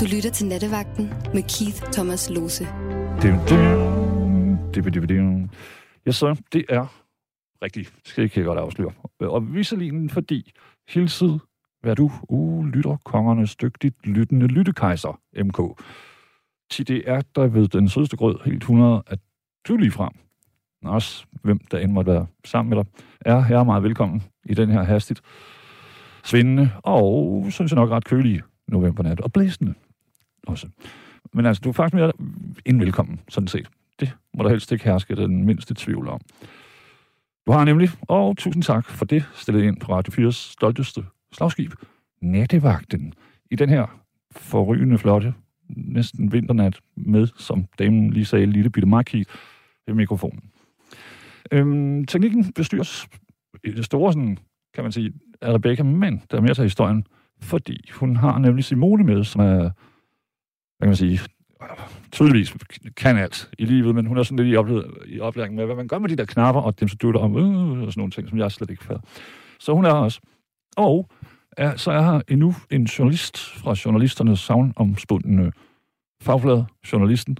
Du lytter til Nattevagten med Keith Thomas Lose. Ja, så det er rigtigt. Det skal ikke godt afsløre. Og visserligen fordi hilsid, hvad du, uh, lytter kongernes dygtigt lyttende lyttekejser, MK. Til det er der ved den sødeste grød helt 100, at du lige frem, også hvem der end måtte være sammen med dig, er her meget velkommen i den her hastigt svindende og, synes jeg nok, ret kølige novembernat. Og blæsende også. Men altså, du er faktisk mere end velkommen, sådan set. Det må der helst ikke herske den mindste tvivl om. Du har nemlig, og tusind tak for det, stillet ind på Radio 4's stolteste slagskib, Nattevagten, i den her forrygende flotte, næsten vinternat med, som damen lige sagde, lille bitte marki ved mikrofonen. Øhm, teknikken bestyres i det store, sådan, kan man sige, af Rebecca, men der er mere til historien, fordi hun har nemlig Simone med, som er, hvad kan man sige, tydeligvis kan alt i livet, men hun er sådan lidt i, oplevet, i oplæring med, hvad man gør med de der knapper, og dem så dutter om, øh, øh og sådan nogle ting, som jeg slet ikke fatter. Så hun er også. Og er, så er her endnu en journalist fra journalisternes savnomspundne fagflade, journalisten,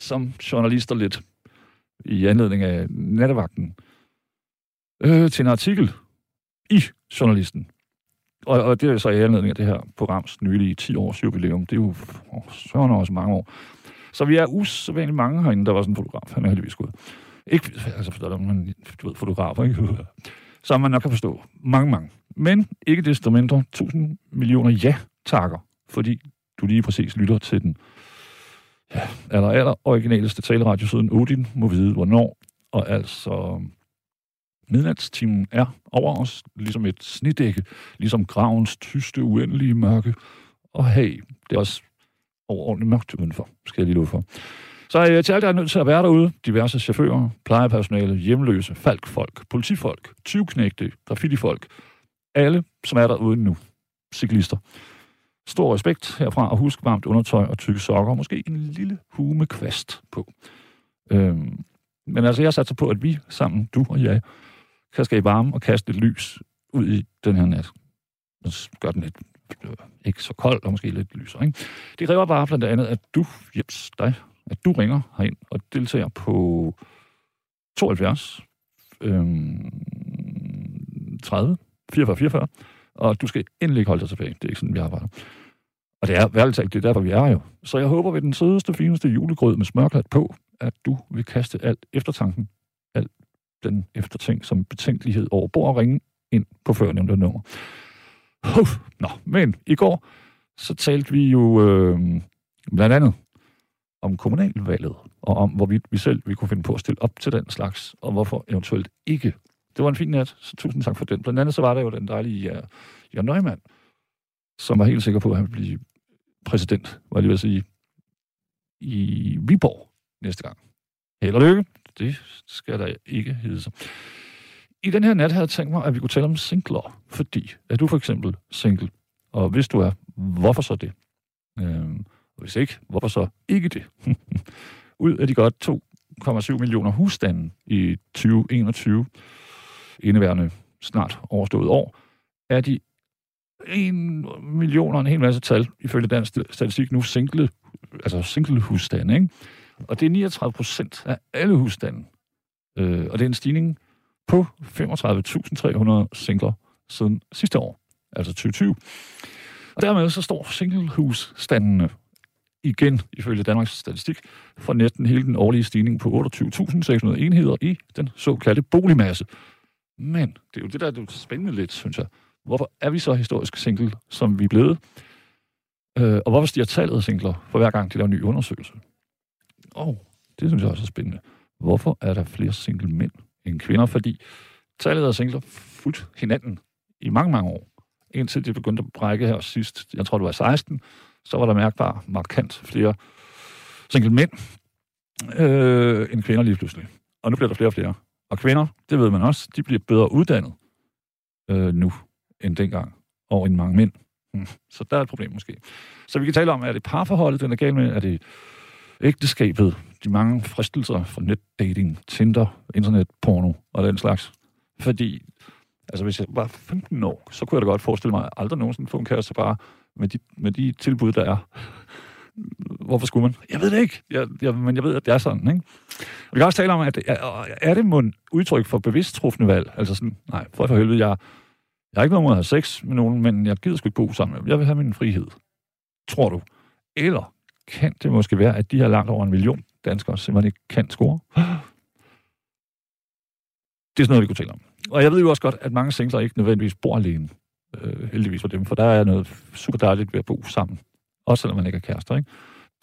som journalister lidt i anledning af nattevagten øh, til en artikel i Journalisten. Og, og det er så i anledning af det her programs nylige 10 års jubilæum. Det er jo oh, søren også mange år. Så vi er usædvanligt mange herinde, der var sådan en fotograf. Han er heldigvis gået. Ikke, altså forstår du, men du ved, fotografer, ikke? Som man nok kan forstå. Mange, mange. Men ikke desto mindre, 1000 millioner ja-takker, fordi du lige præcis lytter til den ja, aller, aller originaleste taleradio siden Odin må vide, hvornår. Og altså, midnatstimen er over os, ligesom et snedække, ligesom gravens tyste, uendelige mørke. Og hey, det er også overordentligt mørkt udenfor, skal jeg lige love for. Så øh, til alt der er nødt til at være derude. Diverse chauffører, plejepersonale, hjemløse, falkfolk, politifolk, tyvknægte, graffitifolk. Alle, som er derude nu. Cyklister. Stor respekt herfra, og husk varmt undertøj og tykke sokker, måske en lille hue med kvast på. Øhm, men altså, jeg satser på, at vi sammen, du og jeg, kan skabe varme og kaste lidt lys ud i den her nat. Så gør den lidt øh, ikke så kold, og måske lidt lysere. Ikke? Det kræver bare blandt andet, at du, jeps, dig, at du ringer herind og deltager på 72 øhm, 30 44 44, og du skal endelig ikke holde dig tilbage. Det er ikke sådan, vi arbejder. Og det er værligt talt, det er derfor, vi er jo. Så jeg håber ved den sødeste, fineste julegrød med smørklat på, at du vil kaste alt eftertanken, den eftertænk som betænkelighed over bord og ringe ind på førnævnte nummer. Uh, nå, men i går, så talte vi jo øh, blandt andet om kommunalvalget, og om hvorvidt vi selv vi kunne finde på at stille op til den slags, og hvorfor eventuelt ikke. Det var en fin nat, så tusind tak for den. Blandt andet så var der jo den dejlige uh, Jan Neumann, som var helt sikker på, at han ville blive præsident, var jeg lige ved at sige, i Viborg næste gang. Held og lykke. Det skal der ikke hedde sig. I den her nat havde jeg tænkt mig, at vi kunne tale om singler, fordi er du for eksempel single, og hvis du er, hvorfor så det? Øhm, og hvis ikke, hvorfor så ikke det? Ud af de godt 2,7 millioner husstande i 2021, indeværende snart overstået år, er de en millioner, en hel masse tal, ifølge dansk statistik, nu single, altså single husstande, ikke? Og det er 39 procent af alle husstande. Øh, og det er en stigning på 35.300 singler siden sidste år, altså 2020. Og dermed så står singlehusstandene igen, ifølge Danmarks Statistik, for næsten hele den årlige stigning på 28.600 enheder i den såkaldte boligmasse. Men det er jo det, der er spændende lidt, synes jeg. Hvorfor er vi så historisk single, som vi er blevet? Øh, og hvorfor stiger tallet af singler for hver gang, de laver en ny undersøgelse? Og oh, det synes jeg også er spændende. Hvorfor er der flere single mænd end kvinder? Fordi tallet af singler fuldt hinanden i mange, mange år. Indtil det begyndte at brække her sidst, jeg tror det var 16, så var der mærkbart markant flere single mænd øh, end kvinder lige pludselig. Og nu bliver der flere og flere. Og kvinder, det ved man også, de bliver bedre uddannet øh, nu end dengang, og end mange mænd. Så der er et problem måske. Så vi kan tale om, er det parforholdet, den er galt med? Er det ægteskabet, de mange fristelser fra netdating, Tinder, internetporno og den slags. Fordi Altså, hvis jeg var 15 år, så kunne jeg da godt forestille mig, at aldrig nogensinde få en kæreste bare med de, med de tilbud, der er. Hvorfor skulle man? Jeg ved det ikke, jeg, jeg, men jeg ved, at det er sådan, ikke? Og vi kan også tale om, at er, er det mon udtryk for bevidst truffende valg? Altså sådan, nej, for for helvede, jeg, jeg har ikke noget mod at have sex med nogen, men jeg gider sgu ikke bo sammen. Jeg vil have min frihed. Tror du? Eller kan det måske være, at de her langt over en million danskere simpelthen ikke kan score? Det er sådan noget, vi kunne tale om. Og jeg ved jo også godt, at mange singler ikke nødvendigvis bor alene. Øh, heldigvis for dem, for der er noget super dejligt ved at bo sammen. Også selvom man ikke er kærester, ikke?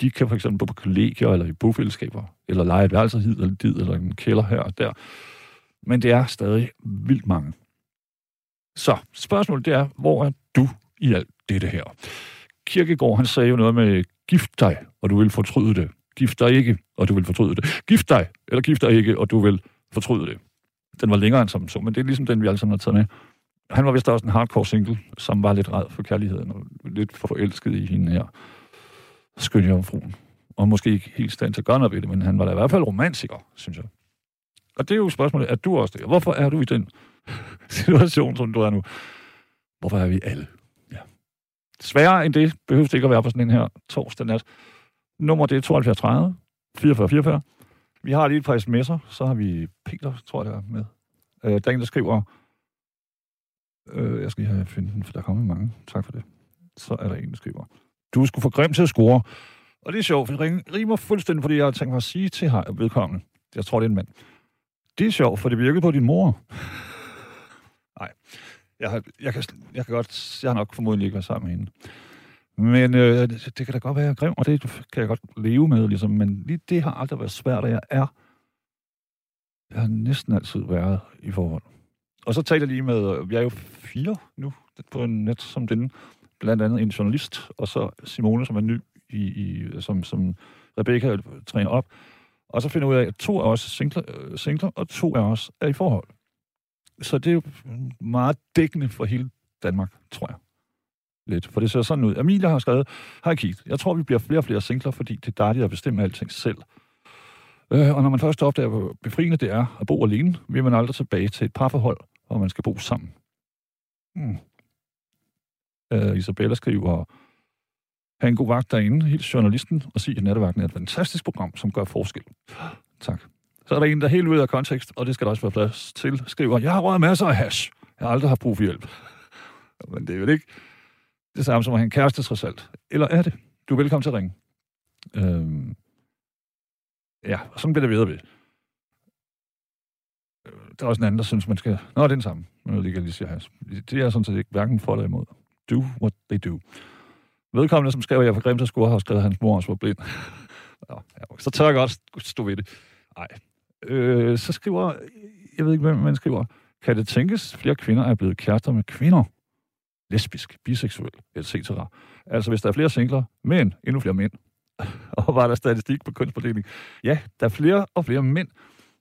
De kan for eksempel bo på kollegier, eller i bofællesskaber, eller lege et værelse hid eller dit, eller en kælder her og der. Men det er stadig vildt mange. Så spørgsmålet det er, hvor er du i alt dette her? Kirkegaard, han sagde jo noget med, gift dig, og du vil fortryde det. Gift dig ikke, og du vil fortryde det. Gift dig, eller gift dig ikke, og du vil fortryde det. Den var længere end som så, men det er ligesom den, vi alle sammen har taget med. Han var vist også en hardcore single, som var lidt ræd for kærligheden, og lidt for forelsket i hende her skønjomfruen. Og måske ikke helt stand til at gøre noget ved det, men han var da i hvert fald romantiker, synes jeg. Og det er jo spørgsmålet, er du også det? Hvorfor er du i den situation, som du er nu? Hvorfor er vi alle? Sværere end det behøver det ikke at være på sådan en her torsdag nat. Nummer det er 72 30 44 44. Vi har lige et par sms'er, så har vi Peter, tror jeg, der er med. Øh, der er en, der skriver, øh, jeg skal lige have finde den, for der kommer mange. Tak for det. Så er der en, der skriver, du skulle få grim til at score. Og det er sjovt, for det rimer fuldstændig, fordi jeg har tænkt mig at sige til her, vedkommende. Jeg tror, det er en mand. Det er sjovt, for det virkede på din mor. Jeg, har, jeg, kan, jeg kan godt, jeg har nok formodentlig ikke været sammen med hende. Men øh, det, det kan da godt være grim, og det kan jeg godt leve med, ligesom. Men lige det har aldrig været svært, at jeg er. Jeg har næsten altid været i forhold. Og så taler jeg lige med, øh, vi er jo fire nu på en net som den, blandt andet en journalist, og så Simone, som er ny, i, i, som, som Rebecca træner op. Og så finder jeg ud af, at to af os singler, singler, øh, og to af os er i forhold. Så det er jo meget dækkende for hele Danmark, tror jeg. Lidt, for det ser sådan ud. Amelia har skrevet, Hej Keith, jeg tror, vi bliver flere og flere singler, fordi det er dejligt at bestemme alting selv. Øh, og når man først opdager, hvor befriende det er at bo alene, vil man aldrig tilbage til et parforhold, hvor man skal bo sammen. Hmm. Øh, Isabella skriver, have en god vagt derinde, helt journalisten, og sige, at nattevagten er et fantastisk program, som gør forskel. Tak. Så er der en, der er helt ude af kontekst, og det skal der også være plads til, skriver, jeg har røget masser af hash. Jeg har aldrig haft brug for hjælp. Men det er vel ikke det samme som at have en kæreste, trods alt. Eller er det? Du er velkommen til at ringe. Øhm, ja, og sådan bliver det videre ved. Øh, der er også en anden, der synes, man skal... Nå, det er den samme. Men det kan lige sige hash. Det er sådan set ikke hverken for eller imod. Do what they do. Vedkommende, som skrev, at jeg for Grimta skulle har skrevet, at hans mor også var blind. Nå, ja, så tør jeg godt stå ved det. Nej. Øh, så skriver, jeg ved ikke, hvem man skriver, kan det tænkes, flere kvinder er blevet kærester med kvinder? Lesbisk, biseksuel, etc. Altså, hvis der er flere singler, men endnu flere mænd. og var der statistik på kønsfordeling? Ja, der er flere og flere mænd.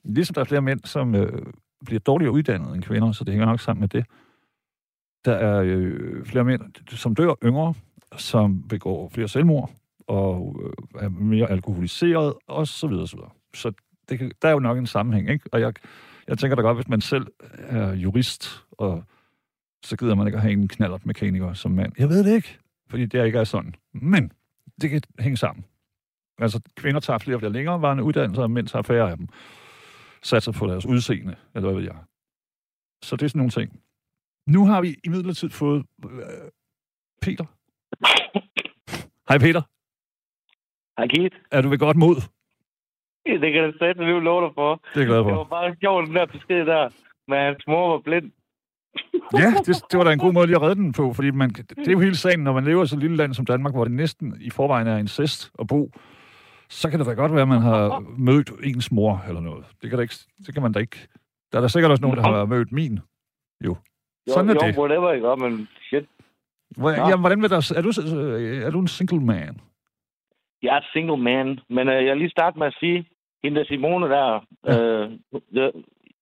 Ligesom der er flere mænd, som øh, bliver dårligere uddannet end kvinder, så det hænger nok sammen med det. Der er øh, flere mænd, som dør yngre, som begår flere selvmord, og øh, er mere alkoholiseret, og så videre, så videre. Så det kan, der er jo nok en sammenhæng, ikke? Og jeg, jeg tænker da godt, hvis man selv er jurist, og så gider man ikke at have en knallert mekaniker som mand. Jeg ved det ikke, fordi det ikke er sådan. Men det kan hænge sammen. Altså, kvinder tager flere og flere længerevarende uddannelser, og mænd tager færre af dem. Satser på deres udseende, eller hvad ved jeg. Så det er sådan nogle ting. Nu har vi i midlertid fået øh, Peter. Hej Peter. Hej Keith. Er du ved godt mod? Det kan jeg sætte nu love dig for. Det er jeg glad for. Det var bare sjovt, den der besked der, men hans mor var blind. Ja, det, det var da en god måde lige at redde den på, fordi man, det er jo hele sagen, når man lever i så et lille land som Danmark, hvor det næsten i forvejen er incest at bo, så kan det da godt være, at man har mødt ens mor eller noget. Det kan, da ikke, det kan man da ikke. Der er der sikkert også nogen, der har mødt min. Jo. Sådan jo, er jo, det. whatever, ikke? Men shit. Hvor, Nå. jamen, hvordan vil der, er, du, er du en single man? Jeg er et single man, men øh, jeg vil lige starte med at sige, hende der Simone der, Ja. øh, det,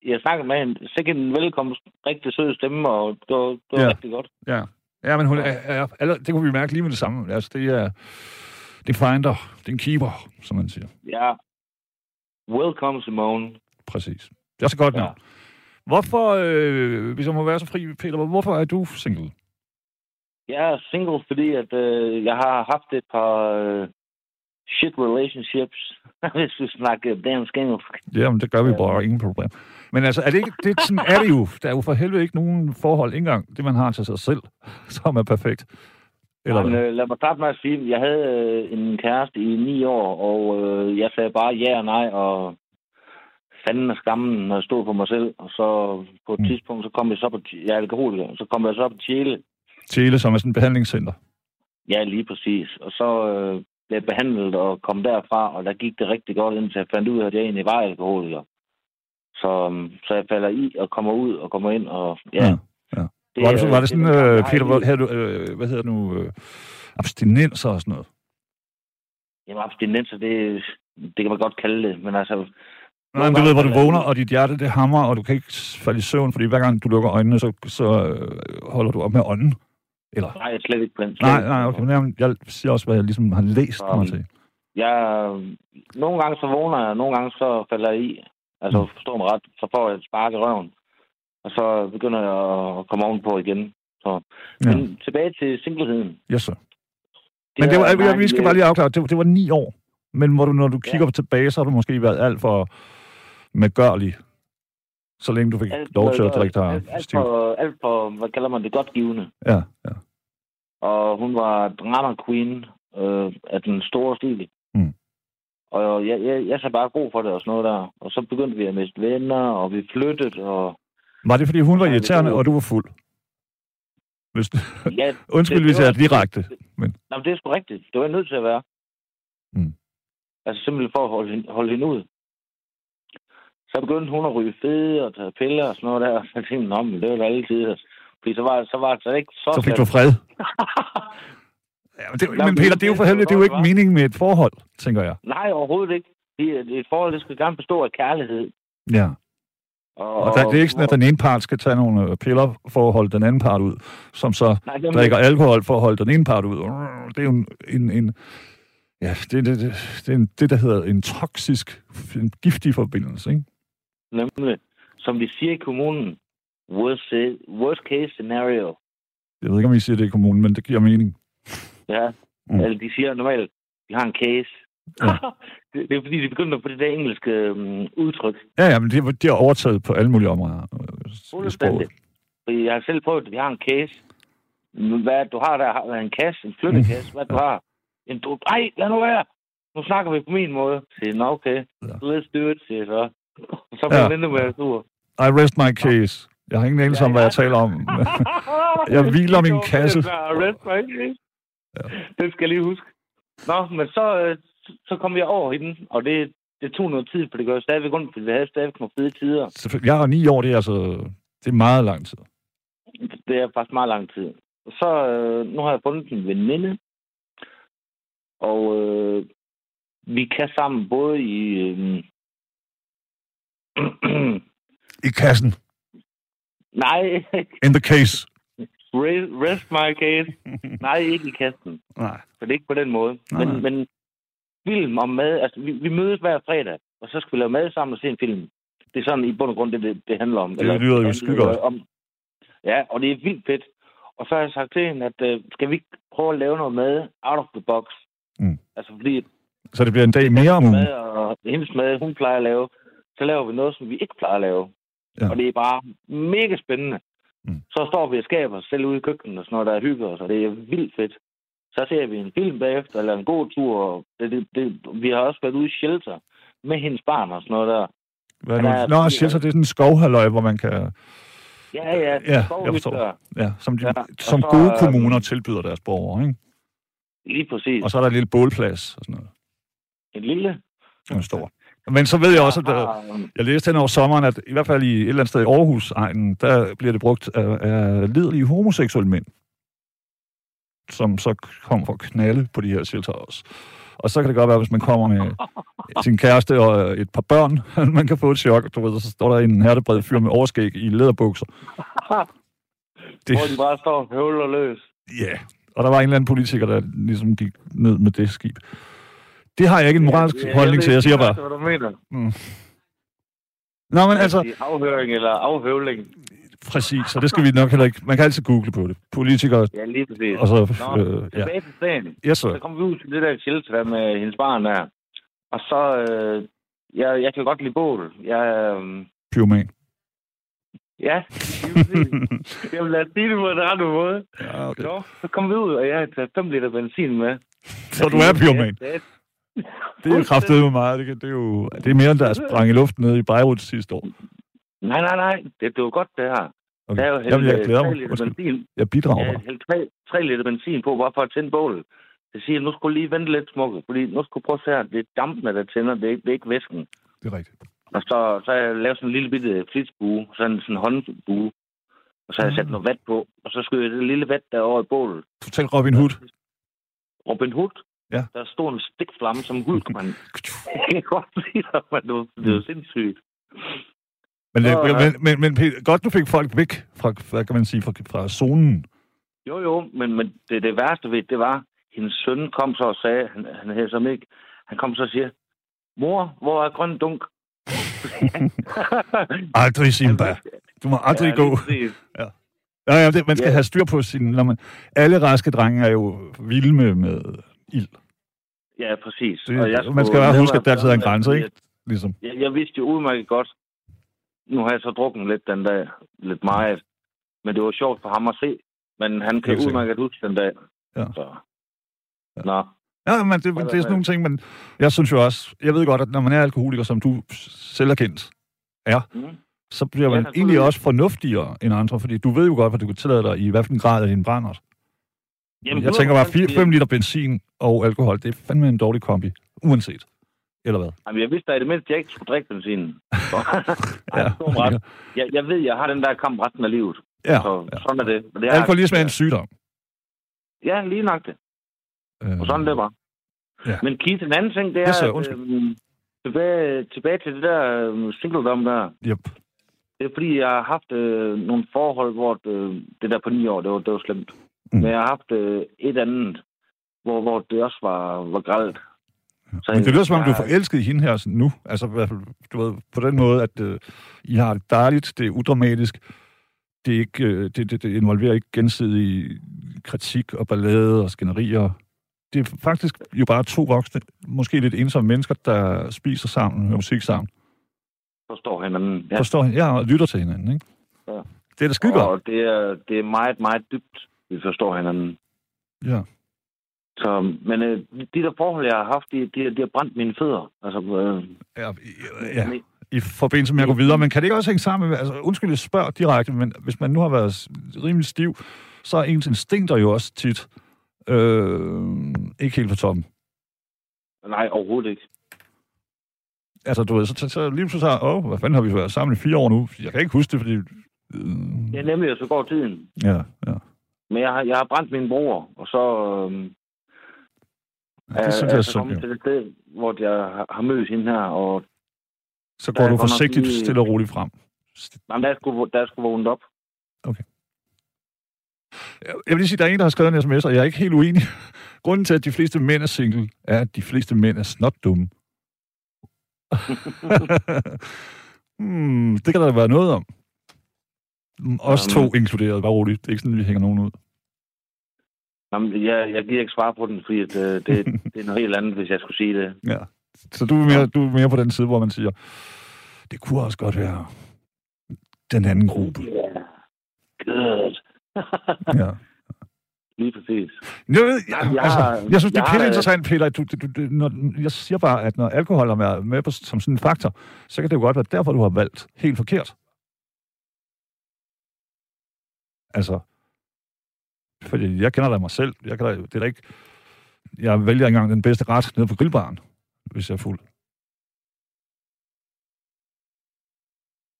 jeg snakkede med hende, sikkert en velkomst, rigtig sød stemme, og det var, det var Ja. rigtig godt. Ja. Ja, men hun er, er, er, det kunne vi mærke lige med det samme. Altså, det er, det er finder, det er en keeper, som man siger. Ja. Welcome, Simone. Præcis. Det er så godt Ja. navn. Hvorfor, øh, hvis jeg må være så fri, Peter, hvorfor er du single? Jeg er single, fordi at, øh, jeg har haft et par øh, shit relationships, hvis vi snakker dansk engelsk. Jamen, det gør vi bare, ingen problem. Men altså, er det ikke, det, sådan er det jo. Der er jo for helvede ikke nogen forhold, ikke engang det, man har til sig selv, som er perfekt. Eller Men, øh, lad mig starte med at sige, at jeg havde øh, en kæreste i ni år, og øh, jeg sagde bare ja og nej, og fanden af skammen, når jeg stod på mig selv. Og så på et Mm. tidspunkt, så kom jeg så på, jeg er alkoholiker, så kom jeg så på Tjele. Tjele, som er sådan et behandlingscenter. Ja, lige præcis. Og så øh, blev behandlet og kom derfra, og der gik det rigtig godt, indtil jeg fandt ud af, at jeg egentlig var alkoholiker. Så, øhm, så jeg falder i og kommer ud og kommer ind, og ja. Ja, ja. Var det, så, var det sådan, den øh, Peter, hvor, havde du, øh, hvad hedder det nu, øh, abstinenser og sådan noget? Jamen, abstinenser, det, det kan man godt kalde det, men altså... Nej, men du ved, hvor du vågner, og dit hjerte, det hammer, og du kan ikke falde i søvn, fordi hver gang du lukker øjnene, så, så øh, holder du op med ånden. Eller? Nej, jeg er slet ikke blandt. Nej, nej, okay. Men jeg, siger også, hvad jeg ligesom har læst Um, mig til. Jeg, nogle gange så vågner jeg, nogle gange så falder jeg i. Altså, Mm. forstå mig ret, så får jeg et spark i røven. Og så begynder jeg at komme ovenpå igen. Så. Ja. Men tilbage til singleheden. Yes, sir. Men det var, jeg, vi skal bare lige afklare, det, var- det var ni år. Men hvor du, når du Ja. kigger tilbage, så har du måske været alt for medgørlig. Så længe du fik alt lov til at drikke dig alt, alt, stiv. for, alt for, hvad kalder man det, godt givende. Ja, ja. Og hun var drama queen øh, af den store stil. Mm. Og jeg, jeg, jeg sagde bare god for det og sådan noget der. Og så begyndte vi at miste venner, og vi flyttede, og Var det, fordi hun var Nej, irriterende, og du var fuld? Hvis, ja, undskyld, Det- hvis jeg er direkte. Men, Nå, men det er sgu rigtigt. Det var jeg nødt til at være. Mm. Altså simpelthen for at holde hende, holde hende ud. Så begyndte hun at ryge fede og tage piller og sådan noget der. Så jeg tænkte, men det var altid. Fordi så var, så var det så ikke så... så fik du fred. Ja, men, det, Nå, men Peter, det er jo for helvede, det er jo ikke meningen med et forhold, tænker jeg. Nej, overhovedet ikke. Et forhold, det skal gerne bestå af kærlighed. Ja. Og der, det er ikke sådan, at den ene part skal tage nogle øh, piller for at holde den anden part ud, som så Nej, det, drikker alkohol for at holde den ene part ud. Det er jo en, en, en ja, det, det, det, det, er en, det, der hedder en toksisk, en giftig forbindelse, ikke? Nemlig, som de siger i kommunen, worst, worst case scenario. Jeg ved ikke, om I siger det i kommunen, men det giver mening. Ja, Mm. eller de siger normalt, vi har en case. Ja. det, det er fordi, de begynder på det der engelske um, udtryk. Ja, ja, men det, er- det er overtaget på alle mulige områder. Fuldstændig. jeg har selv prøvet det. Vi har en case. Hvad du har der? En kasse, en flyttekasse. Hvad du har? En du... Ej, lad nu være. Nu snakker vi på min måde. Siger, nå okay. Ja. Let's do it, siger jeg så. Så bliver ja. endnu mere sur. I rest my case. Jeg har ingen anelse om, hvad jeg taler om. Jeg hviler min kasse. Ja. Det skal jeg lige huske. Nå, men så, øh, så kom jeg over i den, og det, det tog noget tid, for det gør stadigvæk ondt, fordi vi havde stadigvæk nogle fede tider. Jeg har ni år, det er altså... Det er meget lang tid. Det er faktisk meget lang tid. Så øh, nu har jeg fundet en veninde, og øh, vi kan sammen både i... Øh, I kassen. Nej, In the case. rest my case. Nej, ikke i kasten. Nej. For det er ikke på den måde. Nej, Men, nej. men film om mad, altså vi, vi mødes hver fredag, og så skal vi lave mad sammen og se en film. Det er sådan i bund og grund, det, det, det handler om. Det lyder jo. Om, ja, og det er vildt fedt. Og så har jeg sagt til hende, at øh, skal vi ikke prøve at lave noget mad out of the box? Mm. Altså fordi Så det bliver en dag mere om ugen. mad og hendes mad, hun plejer at lave, så laver vi noget, som vi ikke plejer at lave. Ja. Og det er bare mega spændende. Mm. Så står vi og skaber os selv ude i køkkenet og sådan noget, der hygger os, og det er vildt fedt. Så ser vi en film bagefter, eller en god tur. Og det, det, det, vi har også været ude i shelter med hendes barn og sådan noget der. Hvad er Han er- nu? Nå, shelter, det er sådan en skovhalløj, hvor man kan... Ja, ja, Ja, jeg forstår. Ja, som, de, Ja, som så, gode kommuner tilbyder deres borgere, ikke? Lige præcis. Og så er der en lille bålplads og sådan noget. En lille. Er stor. Men så ved jeg også, at der, Ah, jeg læste hen over sommeren, at i hvert fald i et eller andet sted i Aarhus, der bliver det brugt af, af lidelige homoseksuelle mænd, som så kommer for at knalde på de her shelter også. Og så kan det godt være, hvis man kommer med sin kæreste og et par børn, man kan få et chok, du ved, så står der en hertebred fyr med overskæg i læderbukser. Det, Hvor de bare står og høvler løs. ja, og der var en eller anden politiker, der ligesom gik ned med det skib. Det har jeg ikke en moralsk Ja, holdning til, jeg siger bare. Hvad du mener. Mm. Nå, men altså, Sige Afhøring eller afhøvling. præcis, så det skal vi nok heller ikke... Man kan altid google på det. Politikere, Ja, lige præcis. og så... Nå, Øh, ja. tilbage til sagen. Yes, Så sir. kom vi ud til det der shelter med hendes barn der. Og så, øh, jeg, jeg kan godt lide bål. Jeg, øh, Pyroman. ja, jeg vil lade sige det på en ret måde. Ja, okay. Så, så kom vi ud, og jeg havde taget 5 liter benzin med. Så du er pyroman. Det er jo kraftet med meget. Det, det, er jo, det er mere, end der er sprang i luften nede i Beirut sidste år. Nej, nej, nej. Det, var godt, det her. Okay. Der er jo Jamen, jeg hældt, glæder øh, tre mig. liter Undskyld. benzin. Jeg bidrager Jeg bare. hældte tre, tre liter benzin på, bare for at tænde bålet. Det siger, nu skulle lige vente lidt smukke, fordi nu skulle prøve at se her, det er dampene, der tænder, det er, det er ikke væsken. Det er rigtigt. Og så, så jeg lavet sådan en lille bitte flitsbue, sådan sådan en håndbue. Og så har jeg sat Mm. noget vat på, og så skød jeg det lille vat derovre i bålet. Total Robin Hood. Robin Hood, Ja. der stod en stikflamme som hulkmand. jeg kan godt lide dig, det var, det var sindssygt. Men, det, Så, øh, men, men, men Peter, godt, du fik folk væk fra, hvad kan man sige, fra, fra zonen. Jo, jo, men, men det, det værste ved det, var, hendes søn kom så og sagde, han, han havde som ikke, han kom så og siger, mor, hvor er grøn dunk? Aldrig, Simba. Du må aldrig Ja, gå. præcis. Ja, ja, det, man skal Ja. have styr på sin... Når man, alle raske drenge er jo vilde med, med ild. Ja, præcis. Det, Og jeg man skal bare huske, at der altid er en grænse, ikke? Ligesom. Jeg, jeg vidste jo udmærket godt, nu har jeg så drukket lidt den dag, lidt meget, men det var sjovt for ham at se, men han kan udmærket huske den dag. Ja. Så. Nå, Ja, men det, det er sådan nogle ting, men jeg synes jo også, jeg ved godt, at når man er alkoholiker, som du selv er kendt, er, mm. så bliver Ja, man naturligvis. egentlig også fornuftigere end andre, fordi du ved jo godt, hvad du kan tillade dig i hvilken grad af din brændert. Jamen, Jeg tænker bare, altid- 5 liter benzin og alkohol, det er fandme en dårlig kombi, uanset. Eller hvad? Jamen, jeg vidste da i det mindste, at jeg ikke skulle drikke benzinen. Så, Ja, ja, ret. Jeg, jeg ved, jeg har den der kamp resten af livet. ja. Så ja. sådan er det. Men det Alkoholisme er en sygdom. Ja, lige nok det. Øh, Og sådan det bare. Ja. Men Keith, en anden ting, det er, Yes, sir. at, øhm, tilbage, tilbage til det der øhm, singledom der. Yep. Det er fordi, jeg har haft øh, nogle forhold, hvor øh, det der på ni år, det var, det var slemt. Mm. Men jeg har haft øh, et andet, hvor, hvor det også var, var gralt. Så Men det lyder som om, du er forelsket i hende her sådan nu. Altså i hvert fald, du ved, på den måde, at øh, I har det dejligt, det er udramatisk, det, er ikke, øh, det, det, det involverer ikke gensidig kritik og ballade og skænderier. Det er faktisk jo bare to voksne, måske lidt ensomme mennesker, der spiser sammen, hører musik sammen. forstår hinanden. Ja. Forstår ja, og lytter til hinanden, ikke? Ja. Det er da godt. Og det er, det er meget, meget dybt, vi forstår hinanden. Ja. Så, men øh, de der forhold, jeg har haft, de, de, de har brændt mine fødder. Altså, øh, Ja, ja, i forbindelse med at gå videre. Men kan det ikke også hænge sammen med, altså undskyld, jeg spørger direkte, men hvis man nu har været rimelig stiv, så er ens instinkter jo også tit øh, ikke helt på toppen. Nej, overhovedet ikke. Altså, du ved, så, så, så lige pludselig så, åh, hvad fanden har vi været sammen i fire år nu? Jeg kan ikke huske det, fordi... Øh, Ja, nemlig, og så går tiden. ja, ja. Men jeg har, jeg har brændt min bror, og så øh, ja det synes jeg er så synd, kommet til det sted, hvor jeg har- har mødt hende her, og Så går er du forsigtigt, lige- stille og roligt frem. jamen, der er sgu, der er sgu vågnet op. Jeg vil lige sige, der er en, der har skrevet en sms, og jeg er ikke helt uenig. Grunden til, at de fleste mænd er single, er, at de fleste mænd er snot dumme. hmm, det kan der være noget om. Os to inkluderet, bare roligt. Det er ikke sådan, at vi hænger nogen ud. Jamen, jeg, jeg giver ikke svar på den, fordi at, øh, det, det er noget helt andet, hvis jeg skulle sige det. Ja. Så du er, mere, du er mere på den side, hvor man siger, det kunne også godt være den anden gruppe. Ja. Good. Ja. Lige præcis. Jeg, jeg, jeg altså, jeg synes, det er da- interessant, Peter. at Du, du, du, når, jeg siger bare, at når alkohol er med på, som sådan en faktor, så kan det jo godt være derfor, du har valgt helt forkert. Altså, fordi jeg kender da mig selv. Jeg kan da, det er da ikke, jeg vælger engang den bedste ret nede på grillbaren, hvis jeg er fuld.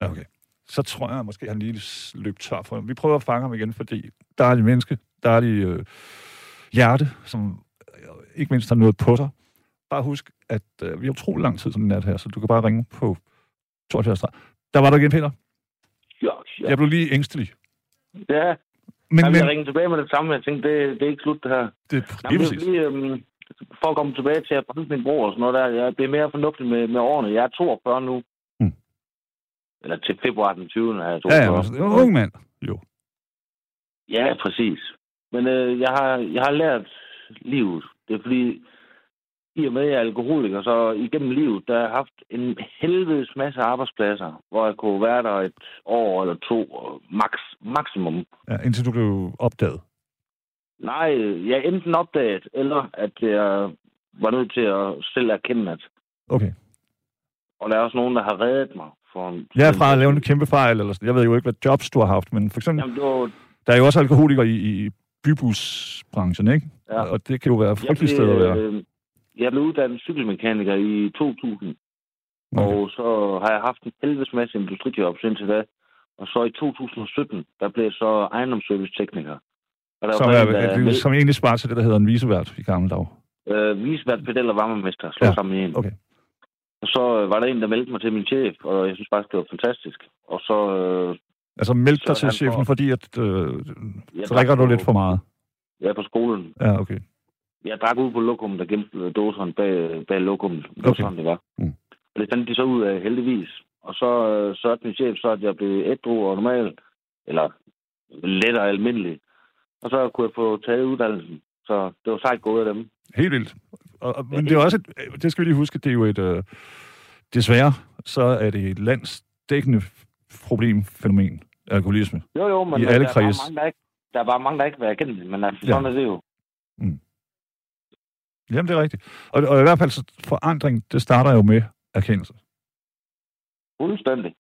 Ja, Okay. Så tror jeg måske, han lige løb tør for ham. Vi prøver at fange ham igen, fordi dejlig menneske, dejlig øh, hjerte, som øh, ikke mindst har noget på sig. Bare husk, at øh, vi har utrolig lang tid sådan en nat her, så du kan bare ringe på 72 Der var du igen, Peter. Ja, ja. Jeg blev lige ængstelig. Ja. Men, Jamen, men jeg ringede tilbage med det samme. Jeg tænkte, det, det er ikke slut, det her. det er lige det er præcis. fordi, øhm, for at komme tilbage til at brænde min bror og sådan noget der, jeg bliver mere fornuftig med, med årene. Jeg er 42 nu. Mm. Eller til februar den 20. er jeg Ja, ja, men det en ung mand, jo. Ja, præcis. Men øh, jeg, har, jeg har lært livet. Det er fordi, i og med, at jeg er alkoholiker, så igennem livet, der har jeg haft en helvedes masse arbejdspladser, hvor jeg kunne være der et år eller to, max, maksimum. Ja, indtil du blev opdaget. Nej, jeg enten opdaget, eller at jeg var nødt til at selv erkende, at... Okay. Og der er også nogen, der har reddet mig. For en, Ja, fra at lave en kæmpe fejl, eller sådan. Jeg ved jo ikke, hvad jobs du har haft, men for eksempel, Jamen, det var, der er jo også alkoholikere i, i bybusbranchen, ikke? Ja. Og det kan jo være et jeg, frygteligt sted at være. øh, jeg blev uddannet cykelmekaniker i 2000, Okay. og så har jeg haft en helvedes masse industrijobs indtil da. Og så i 2017, der blev jeg så ejendomsservice-tekniker. Og der Som, var er, en, der, er, som egentlig svarer til det, der hedder en visevært i gamle dage. øh, visvært, pedel og varmemester, slå Ja, ja. sammen i en. okay. Og så øh, var der en, der meldte mig til min chef, og jeg synes faktisk, det var fantastisk. Og så... Øh, Altså meld Så dig til chefen, får- fordi at, øh, drikker du lidt for meget. Er på skolen. Ja, okay. Jeg drak ud på lokum, der gemte dåserne bag, bag lokum. Det var Okay. sådan, det var. Mm. Og det fandt de så ud af heldigvis. Og så øh, sørgte min chef så, at jeg blev ædru og normal. Eller let og almindelig. Og så kunne jeg få taget uddannelsen. Så det var sejt gået af dem. Helt vildt. Og, og, men det er også et, det skal vi lige huske, det er jo et, øh, desværre, så er det et landsdækkende problem, fænomen, alkoholisme. Jo, jo, men I alle der, er bare kredse. mange, der, ikke, der er bare mange, der ikke vil erkende det. Men altså, Ja. sådan er det jo. Jamen, det er rigtigt. Og, og i hvert fald, så forandring, det starter jo med erkendelse. Fuldstændig.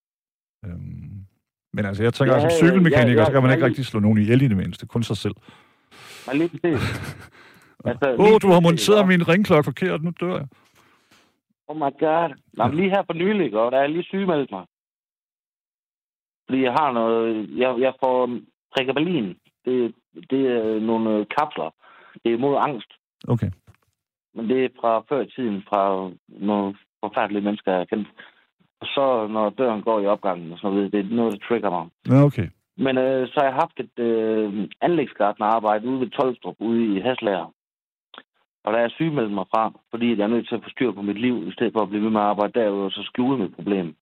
Øhm, men altså, jeg tænker, Ja, ja, som ja, cykelmekaniker, ja, ja, så kan man ikke ja. rigtig slå nogen ihjel i det mindste, kun sig selv. Men lige præcis. Altså, Åh, oh, du har monteret ikke? min ringklokke forkert, nu dør jeg. Oh my god. Nå, men lige her for nylig, og der er lige sygemeldt mig. Fordi jeg har noget... Jeg, jeg får Pregabalin. Det, det er nogle kapsler. Det er mod angst. Okay. Men det er fra før i tiden, fra nogle forfærdelige mennesker, jeg har kendt. Og så, når døren går i opgangen og sådan noget, det er noget, der trigger mig. Ja, okay. Men øh, så har jeg haft et øh, anlægsgartnerarbejde ude ved Tolstrup, ude i Haslager. Og der er jeg sygemeldt mig fra, fordi jeg er nødt til at få styr på mit liv, i stedet for at blive ved med at arbejde derude og så skjule mit problem.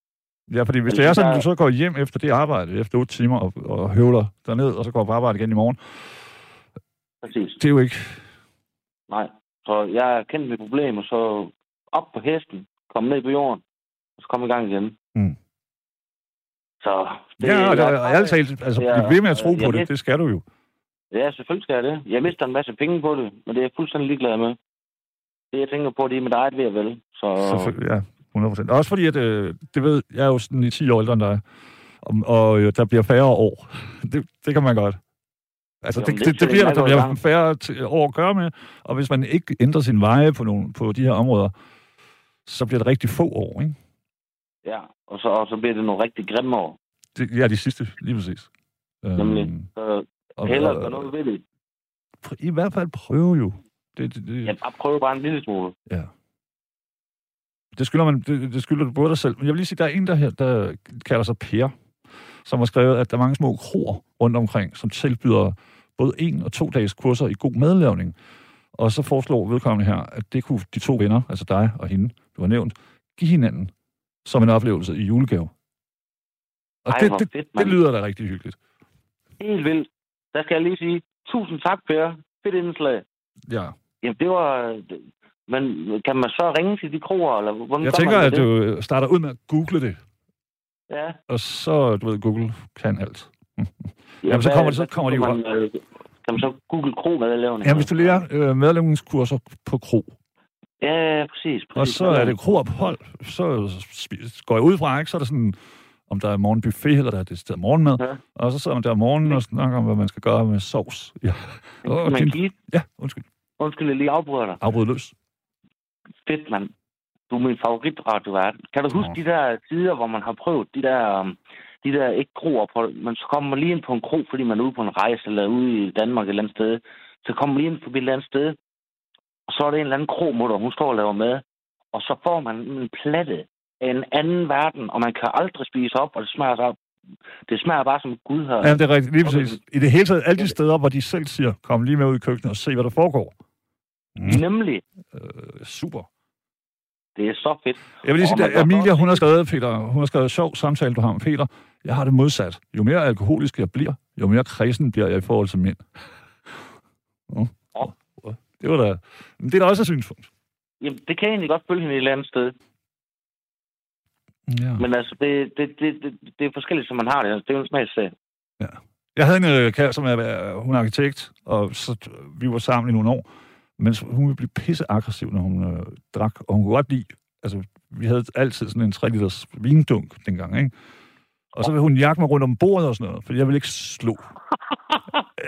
Ja, fordi hvis Altså, det er sådan, der- at du så går hjem efter det arbejde, efter otte timer, og, og høvler derned, og så går på arbejde igen i morgen, Præcis. det er jo ikke... Nej. Så jeg har kendt mit problem, og så op på hesten, komme ned på jorden, og så komme i gang igen. Mm. Så det, Ja, og, og ærligt talt, altså, Ja, bliv ved med at tro på det, det skal du jo. Ja, selvfølgelig skal jeg det. Jeg mister en masse penge på det, men det er jeg fuldstændig ligeglad med. Det, jeg tænker på, det er mit eget ved at vel. Så Selvfølgelig, ja, 100%. Også fordi, at, øh, det ved, jeg er jo sådan i 10 år ældre end dig, og, og øh, der bliver færre år. Det, det kan man godt. Altså, det, det, det det, bliver, der bliver færre år at gøre med, og hvis man ikke ændrer sin veje på, nogle, på de her områder, så bliver det rigtig få år, ikke? ja, og så, og så bliver det nogle rigtig grimme år. Det, ja, de sidste, lige præcis. Nemlig. Øhm, Så hellere gøre noget ved det. I hvert fald prøve jo. Det, det, det, Jeg bare prøver bare en lille smule. Ja. Det skylder, man, det, det skylder du både dig selv. Men jeg vil lige sige, der er en, der, her, der kalder sig Per, som har skrevet, at der er mange små kroer rundt omkring, som tilbyder både en og to dages kurser i god madlavning. Og så foreslår vedkommende her, at det kunne de to venner, altså dig og hende, du har nævnt, give hinanden som en oplevelse i julegave. Og Ej, det, det, fedt, det lyder da rigtig hyggeligt. Helt vildt. Der skal jeg lige sige, tusind tak, Per. Fedt indslag. Ja. Jamen, det var... Men kan man så ringe til de kroer, eller hvordan Jeg tænker, at det? du starter ud med at google det, Ja. og så, du ved, Google kan alt. Ja så hvad- kommer det- så kommer de kan jo man, øh, Kan man så google kro madlavning? Ja, hvis du lærer øh, madlavningskurser på kro, Ja, ja, præcis. præcis. og så er det kroophold, så går jeg ud fra, ikke? så er det sådan, om der er morgenbuffet, eller der er det sted morgenmad, Ja. og så sidder man der om morgenen og snakker om, hvad man skal gøre med sovs. Ja, Åh, Men din- ja undskyld. undskyld, jeg lige afbryder dig. Afbryd løs. Fedt, mand. Du er min favoritradiovært. Kan du huske Nå. de der tider, hvor man har prøvet de der, um, de der ikke kroophold, men så kommer man lige ind på en kro, fordi man er ude på en rejse, eller ude i Danmark et eller andet sted. Så kommer man lige ind forbi et eller andet sted, og så er det en eller anden kromutter, hun står og laver mad, og så får man en platte af en anden verden, og man kan aldrig spise op, og det smager så det smager bare som Gud har. Ja, det er rigtigt. Lige præcis. I det hele taget, alle de steder, hvor de selv siger, kom lige med ud i køkkenet og se, hvad der foregår. Mm. Nemlig. Øh, super. Det er så fedt. Jeg vil lige sige, at Emilia, hun har skrevet, Peter, hun har skrevet sjov samtale, du har med Peter. Jeg har det modsat. Jo mere alkoholisk jeg bliver, jo mere kredsen bliver jeg i forhold til mænd. Oh. Åh. Det var da... Men det er da også et synspunkt. Jamen, det kan jeg egentlig godt følge hende et eller andet sted. Ja. Men altså, det, det, det, det, det er forskelligt, som man har det. Altså, det er jo en smagssag. Jeg havde en øh, kæreste, som er, hun er arkitekt, og så, vi var sammen i nogle år, men hun ville blive pisse aggressiv, når hun øh, drak, og hun kunne godt lide, altså, vi havde altid sådan en 3 liters vindunk dengang, ikke? Og så ville hun jagte mig rundt om bordet og sådan noget, fordi jeg ville ikke slå.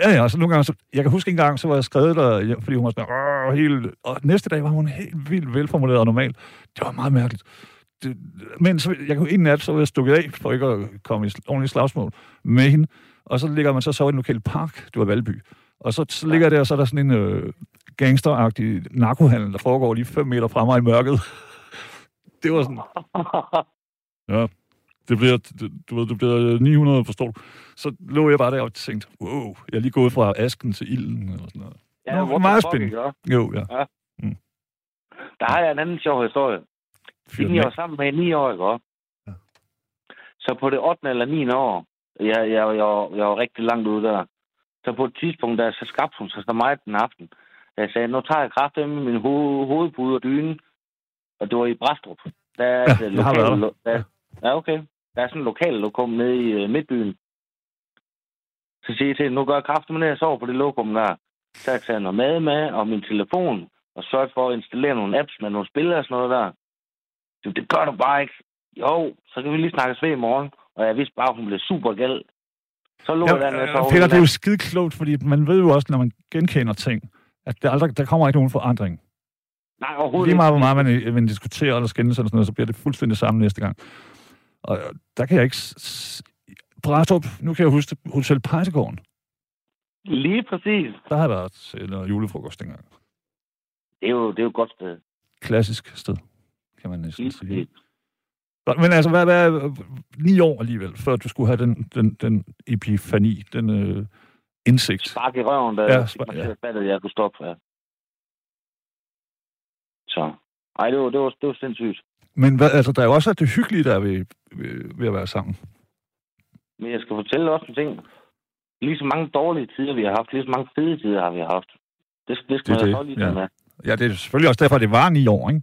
Ja, ja, så nogle gange, så, jeg kan huske en gang, så var jeg skrevet der, fordi hun var sådan, Åh, helt, og næste dag var hun helt vildt velformuleret og normal. Det var meget mærkeligt. Det, men så, jeg kunne en nat, så var jeg stukket af, for ikke at komme i ordentligt slagsmål med hende, og så ligger man så så i en lokal park, det var Valby, og så, så ligger jeg der, og så er der sådan en øh, gangsteragtig narkohandel, der foregår lige 5 meter fra mig i mørket. det var sådan, ja, det bliver, du ved, det bliver 900, forstår du. Så lå jeg bare der og tænkte, wow, jeg er lige gået fra asken til ilden, eller sådan noget. Ja, Nå, the meget spændende. Jo, ja. Der har jeg en anden sjov historie. Fyr den Hende, jeg var sammen med i 9 år, ikke? Ja. Så på det 8. eller 9. år, jeg, jeg, jeg, jeg, jeg var rigtig langt ude der. Så på et tidspunkt, der så skabte hun sig så meget den aften. Jeg sagde, nu tager jeg kraft med min ho- hovedpude og dyne. Og det var i Brastrup. Der er Ja, et jeg lokal, der. lo- der, ja, okay. Der er sådan en lokal lokum nede i øh, Midtbyen. Så siger jeg til nu gør jeg kraft med, jeg sover på det lokum der. Så jeg tager noget mad med, og min telefon, og sørger for at installere nogle apps med nogle spil og sådan noget der. Så det gør du bare ikke. Jo, så kan vi lige snakkes ved i morgen. Og jeg vidste bare, at hun blev super gæld. Så lå jeg Ja, der, øh, så Peter, det er jo skide klogt, fordi man ved jo også, når man genkender ting, at der, aldrig, der kommer ikke nogen forandring. Nej, overhovedet Lige meget, hvor meget man, man diskuterer eller skændes eller sådan noget, så bliver det fuldstændig samme næste gang. Og øh, der kan jeg ikke... Brastrup, nu kan jeg huske Hotel Pejtegården. Lige præcis. Der har været noget julefrokost dengang. Det er jo, det er jo et godt sted. Klassisk sted, kan man næsten Lige sige. præcis. Men altså, hvad, hvad, ni år alligevel, før du skulle have den, den, den epifani, den øh, indsigt. Spark i røven, der Ja, spark- ja. til at fatte, at jeg kunne stoppe. Ja. Så. Ej, det var, det var, det var sindssygt. Men hvad, altså, der er jo også det hyggelige, der er ved, ved, ved at være sammen. Men jeg skal fortælle også en ting. Lige så mange dårlige tider, vi har haft, lige så mange fede tider har vi haft. Det, det skal Det man det, jo lige ja. med. Ja, det er selvfølgelig også derfor, det var ni år, ikke?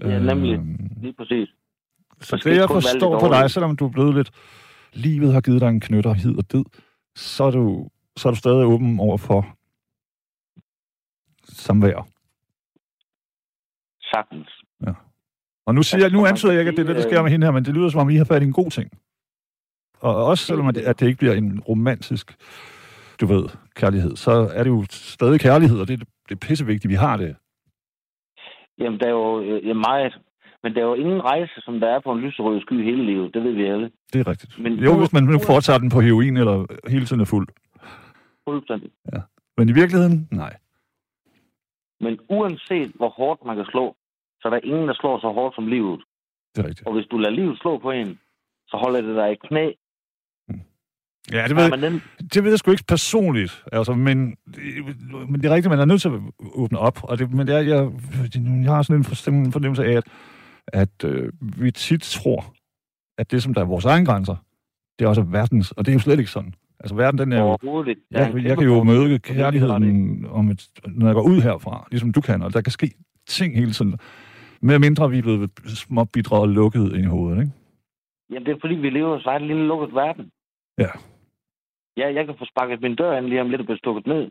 Ja, nemlig. Øhm, Lige præcis. så det, jeg forstår det på dig, selvom du er blevet lidt... Livet har givet dig en knytter, hid og død, så er du, så er du stadig åben over for samvær. Sagtens. Og nu, siger, jeg, nu antyder jeg ikke, at det er det, der sker øh, med hende her, men det lyder som om, I har fat i en god ting. Og også selvom at det, at det ikke bliver en romantisk, du ved, kærlighed, så er det jo stadig kærlighed, og det, er- det er pissevigtigt, vi har det. Jamen, der er jo øh, ja, meget. Men der er jo ingen rejse, som der er på en lyserød sky hele livet. Det ved vi alle. Det er rigtigt. Men jo, hvis man nu foretager den på heroin, eller hele tiden er fuld. Fuldstændig. Men i virkeligheden, nej. Men uanset hvor hårdt man kan slå, så er der ingen, der slår så hårdt som livet. Det er rigtigt. Og hvis du lader livet slå på en, så holder det dig i knæ. Ja, det Ja, ved, men den, det ved jeg sgu ikke personligt, altså, men, men det er rigtigt, man er nødt til at åbne op, og det, men det er, jeg, jeg har sådan en fornemmelse af, at, at øh, vi tit tror, at det, som der er vores egen grænser, det er også verdens, og det er jo slet ikke sådan. Altså, verden, den er jo, er jeg, jeg kan jo møde kærligheden, om et, når jeg går ud herfra, ligesom du kan, og der kan ske ting hele tiden, med mindre vi er blevet småbidret og lukket ind i hovedet, ikke? Jamen, det er fordi, vi lever i så en lille lukket verden. Ja. Ja, jeg kan få sparket min dør ind lige om lidt og blive stukket ned.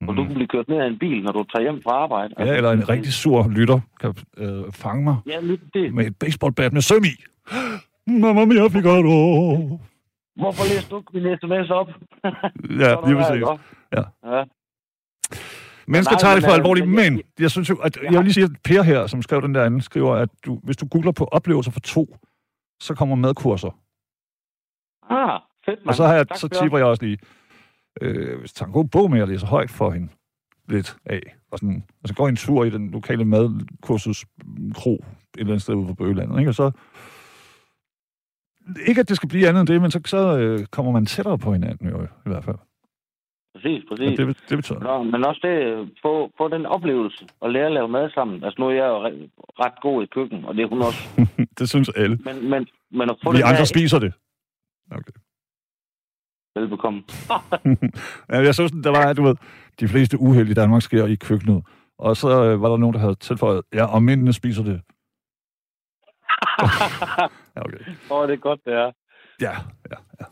Mm. Og du Mm. kan blive kørt ned af en bil, når du tager hjem fra arbejde. Ja, eller en rigtig sur lytter kan øh, fange mig Ja, lige det. med et baseballbat med søm i. Mamma mia, Figaro. Hvorfor læste du ikke min sms op? Ja, lige præcis. Ja. ja. Mennesker tager det for øh, alvorligt, men jeg- jeg synes jo, at, jeg vil lige sige, at Per her, som skrev den der anden, skriver, at du, hvis du googler på oplevelser for to, så kommer madkurser. Ah, fedt, mand. Og så, har jeg, Tak så tipper jeg også lige, øh, hvis tager en god bog med at læse højt for hende lidt af, og, sådan, og så går I en tur i den lokale madkursus kro, et eller andet sted ude på Bøgelandet, ikke? og så ikke at det skal blive andet end det, men så, så øh, kommer man tættere på hinanden jo, i hvert fald. præcis, Ja, præcis. det, det betyder Nå, men også det, få, få den oplevelse og lære at lave mad sammen. Altså nu er jeg jo re- ret god i køkken, og det er hun også. det synes alle. Men, men, men at få Vi den andre der spiser det. Okay. velbekomme. Ja, jeg synes, der var, du ved, de fleste uheld i Danmark sker i køkkenet. Og så øh, var der nogen, der havde tilføjet, ja, og mændene spiser det. Okay. Åh, oh, det er godt, det er. Ja, ja, ja.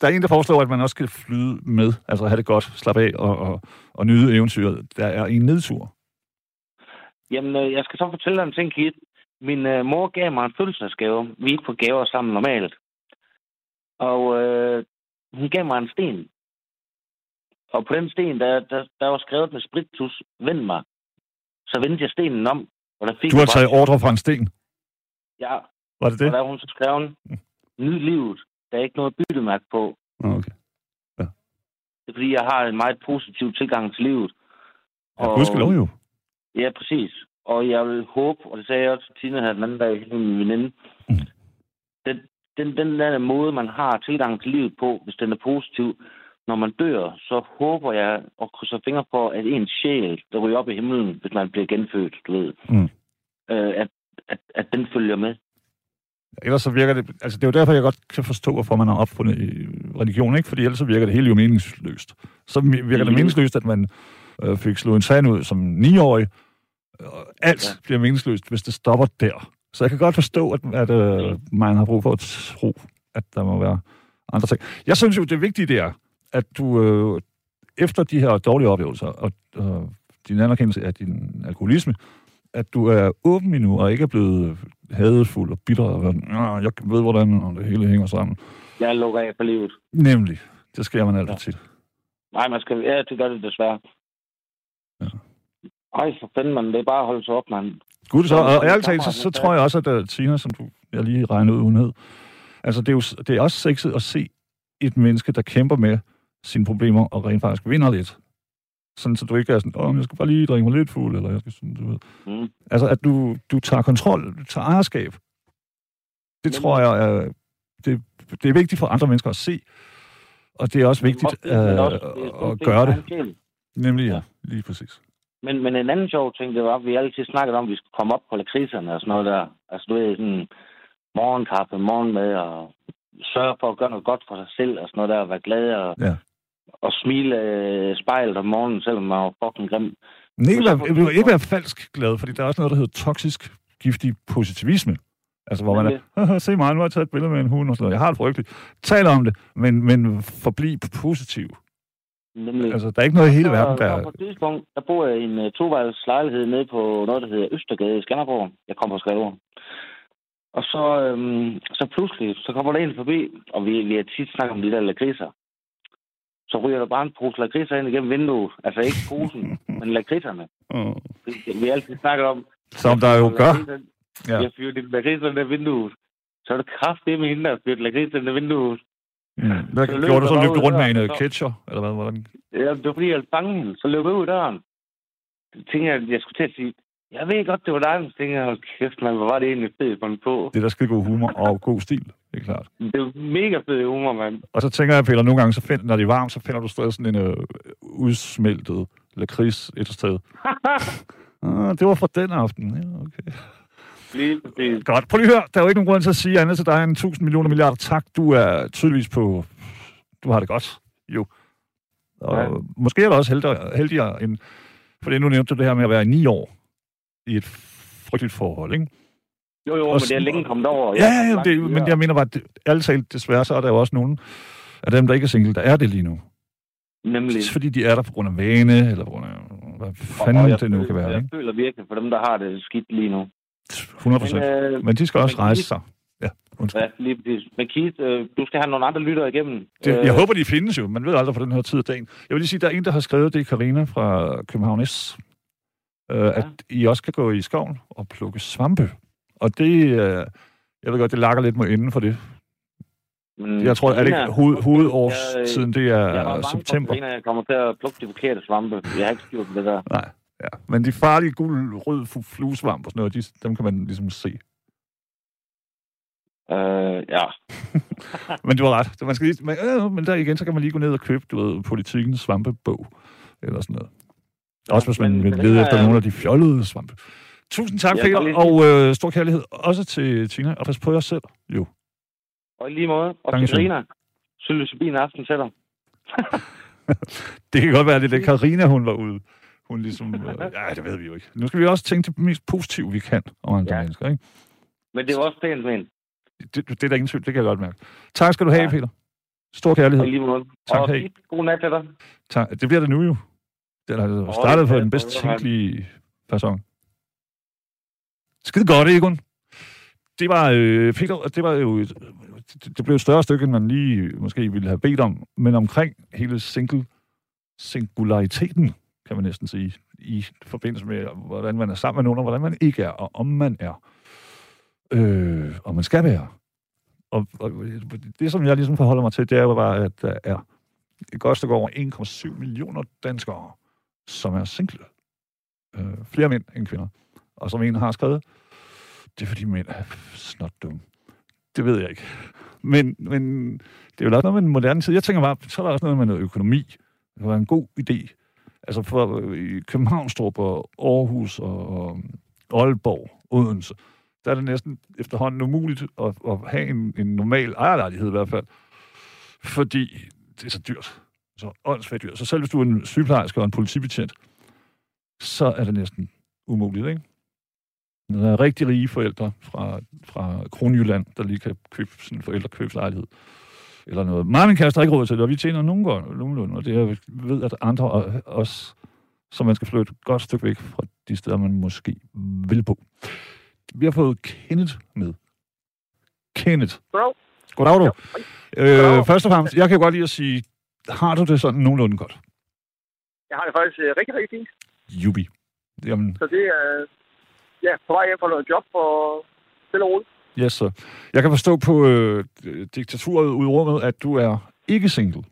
Der er en, der foreslår, at man også skal flyde med, altså have det godt, slappe af og, og, og nyde eventyret. Der er en nedtur. Jamen, øh, jeg skal så fortælle dig en ting, Kit. Min øh, mor gav mig en fødselsdagsgave. Vi er ikke på gaver sammen normalt. Og øh, hun gav mig en sten. Og på den sten, der, der, der var skrevet med spritus, vend mig. Så vendte jeg stenen om, og der fik Du har taget ordre fra en sten. Ja, Var det og det? der har hun så skrevet, nyd livet. Der er ikke noget byttemærke på. Okay. Det er fordi, jeg har en meget positiv tilgang til livet. Ja, gudskelov jo. Ja, præcis. Og jeg vil håbe, og det sagde jeg også til Tina her den anden dag, min veninde, Mm. den, den, den der måde, man har tilgang til livet på, hvis den er positiv, når man dør, så håber jeg og krydser fingre for, at ens sjæl, der ryger op i himlen, hvis man bliver genfødt, du ved, Mm. øh, at, at, at den følger med. Ellers så virker det... Altså, det er jo derfor, jeg godt kan forstå, hvorfor man har opfundet i religion, ikke? Fordi ellers så virker det hele jo meningsløst. Så virker det meningsløst, at man øh, fik slået en sand ud som niårig. Og alt Ja. bliver meningsløst, hvis det stopper der. Så jeg kan godt forstå, at, at øh, man har brug for at tro, at der må være andre ting. Jeg synes jo, det vigtige det er, at du øh, efter de her dårlige oplevelser og øh, din anerkendelse af din alkoholisme, at du er åben endnu og ikke er blevet hadefuld og bitter og været, "Nå, jeg ved, hvordan og det hele hænger sammen. Jeg lukker af for livet. Nemlig. Det sker man altid Ja. tit. Nej, man skal... Ja, det gør det desværre. Ja. Ej, for fanden, man. Det er bare at holde sig op, man. Gud, så, og ærligt talt, så, så tror jeg også, at uh, Tina, som du, jeg lige regnede ud, hun hed, altså det er jo det er også sexet at se et menneske, der kæmper med sine problemer og rent faktisk vinder lidt. Sådan, så du ikke er sådan, åh, jeg skal bare lige drikke mig lidt fuld, eller jeg skal sådan, du ved. Mm. Altså, at du, du tager kontrol, du tager ejerskab. Det Men- tror jeg, er, det, det er vigtigt for andre mennesker at se, og det er også vigtigt det, øh, også, det at gøre det. sjæl. Nemlig, ja, Ja. lige præcis. Men, men en anden sjov ting, det var, at vi altid snakkede om, at vi skulle komme op på lakridserne og sådan noget der. Altså, du ved, sådan morgenkaffe, morgenmad og sørge for at gøre noget godt for sig selv og sådan noget der, og være glad og, Ja. Og smile øh, spejlet om morgenen, selvom man var fucking grim. Men ikke være, vil ikke være falsk glad, fordi der er også noget, der hedder toksisk giftig positivisme. Altså, hvor man er, "Haha, se mig, nu har jeg taget et billede med en hund og sådan noget. Jeg har det frygteligt. Tal om det, men, men forbliv positiv. Nemlig. Altså, der er ikke noget i hele verden, der... På et tidspunkt, der bor jeg i en uh, tovejls lejlighed nede på noget, der hedder Østergade i Skanderborg. Jeg kommer fra Skanderborg. Og så, øhm, så pludselig, så kommer der en forbi, og vi, vi har tit snakket om de der lakridser. Så ryger der bare en pose lakridser ind igennem vinduet. Altså ikke posen, men lakridserne. Åh. Vi, vi altid snakket om... Som der jo gør. Ja. Jeg fyrer de lakridser ind i vinduet. Så er det kraftigt med hende, der fyrer lakridser ind i vinduet. Mm. Hvad Så gjorde du så? Løb rundt med en så- ketcher? Eller hvad? Hvordan? Ja, det var fordi, jeg fange hende. Så løb jeg ud af døren. Så tænkte jeg, at jeg skulle til at sige, jeg ved godt, det var dig, så tænkte jeg, hold kæft, man, hvor var det egentlig fedt fundet på. Det er der skide god humor og god stil, det er klart. Det var mega fed humor, mand. Og så tænker jeg, Peter, nogle gange, så find, når det er varmt, så finder du stadig sådan en uh, udsmeltet lakrids et sted. Ah, det var fra den aften. Ja, okay. Lige præcis. Godt. Prøv lige at høre. Der er jo ikke nogen grund til at sige andet til dig end 1000 millioner milliarder tak. Du er tydeligvis på... Du har det godt, jo. Og Ja. måske er du også heldigere, heldigere end... For nu nævnte du det her med at være i ni år i et frygteligt forhold, ikke? Jo, jo, Og men det er længe kommet over. Ja, ja, ja det, men jeg mener bare, at ærligt talt, desværre, så er der jo også nogen af dem, der ikke er single, der er det lige nu. Nemlig. Fordi de er der på grund af vane, eller på grund af, hvad fanden det nu føler- kan være, Jeg ikke? føler virkelig for dem, der har det skidt lige nu. 100 procent. øh, Men de skal også men rejse sig. Ja, undskyld. ja, lige præcis. Men Keith, øh, du skal have nogle andre lyttere igennem. Det, Øh, jeg håber, de findes jo. Man ved aldrig på den her tid af dagen. Jeg vil lige sige, der er en, der har skrevet, det Karina fra København S, øh, at I også kan gå i skoven og plukke svampe. Og det, øh, jeg ved godt, det lakker lidt mod enden for det. men Jeg tror, er det hoved, jeg, hovedårstiden, det jeg var er september. Karina, jeg kommer til at plukke de forkerte svampe. Jeg har ikke styr på det der. Nej, ja. Men de farlige gul, rød fluesvamp og sådan noget, de, dem kan man ligesom se. Øh, ja. men du har ret. Man skal lige, men, øh, men der igen, så kan man lige gå ned og købe, du ved, politikens svampebog, eller sådan noget. Også hvis man men- vil lede det er- efter nogle af de fjollede svampe. Tusind tak, Ja, Peter, og øh, stor kærlighed også til Tina, og pas på jer selv, jo. Og i lige måde. Og til. Karina. Psilocybin aften til dig. Det kan godt være, det er det, Karina hun var ude. Hun ligesom, øh, ja, det ved vi jo ikke. Nu skal vi også tænke det mest positive, vi kan om andre ja. Mennesker, ikke? Men det var også pænt men. Det, det er der ingen tvivl, det kan jeg godt mærke. Tak skal du have, Ja. Peter. Stor Og kærlighed. i lige måde. Tak, og fint. god nat til dig. Tak. Det bliver det nu jo. Den har startet på den bedst tænkelige person. Skide godt, Egon. Det var, øh, Peter, det var jo et, det, det blev et større stykke, end man lige måske ville have bedt om, men omkring hele single, singulariteten, kan man næsten sige, i forbindelse med, hvordan man er sammen med nogen, og hvordan man ikke er, og om man er, øh, og man skal være. Og, og det, som jeg ligesom forholder mig til, det er jo bare, at der er et godt stykke over 1,7 millioner danskere, som er single. Øh, flere mænd end kvinder. Og som en har skrevet, det er fordi mænd er snot dumme. Det ved jeg ikke. Men, men det er jo også noget med den moderne tid. Jeg tænker bare, så er der også noget med noget økonomi. Det var være en god idé. Altså for øh, i København, Strup og Aarhus og, og Aalborg, Odense, der er det næsten efterhånden umuligt at, at have en, en normal ejerlejlighed i hvert fald. Fordi det er så dyrt. Så åndssvagt dyrt. Så selv hvis du er en sygeplejerske og en politibetjent, så er det næsten umuligt, ikke? Der er rigtig rige forældre fra, fra Kronjylland, der lige kan købe sådan en forældrekøbslejlighed eller noget. Mig og min kæreste har ikke råd til det, og vi tjener nogen gård, nogenlunde, og det jeg ved, at andre og- også, så man skal flytte et godt stykke væk fra de steder, man måske vil bo. Vi har fået Kenneth med. Kenneth. Goddag. Goddag, du. Ja, Øh, først og fremmest, jeg kan godt lide at sige, har du det sådan nogenlunde godt? Jeg har det faktisk øh, rigtig, rigtig fint. Jubi. Jamen, Så det er ja, på vej hjem fra noget job og stille og roligt. yes, så. Jeg kan forstå på øh, diktaturet ude i rummet, at du er ikke single.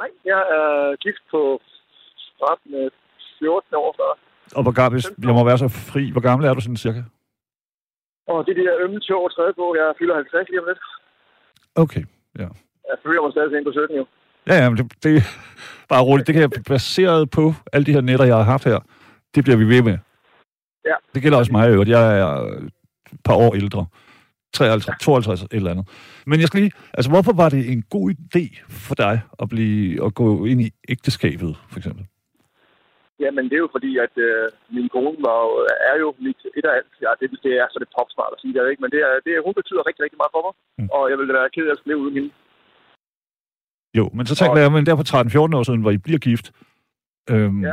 Nej, jeg er gift på 13, øh, 14 år så. Og hvor gammel, jeg må være så fri, hvor gammel er du sådan cirka? Og det er de der ømme tog tredje på, jeg fylder 50 lige om lidt. Okay. Jeg føler mig stadig på 17 jo. Ja, ja, men det, det er bare roligt. Det kan jeg baseret på alle de her netter, jeg har haft her. Det bliver vi ved med. Ja. Det gælder også mig i øvrigt. Jeg er et par år ældre. 53, 52 et eller andet. Men jeg skal lige... Altså, hvorfor var det en god idé for dig at, blive, at gå ind i ægteskabet, for eksempel? Jamen, det er jo fordi, at øh, min kone var er jo mit et af alt. Ja, det, det er så det popsmart at sige det, ikke? Men det er, det, hun betyder rigtig, rigtig meget for mig. Mm. Og jeg ville være ked af at leve uden hende. Jo, men så tænker Og- jeg, men der for 13-14 år siden, hvor I bliver gift, øhm, Ja.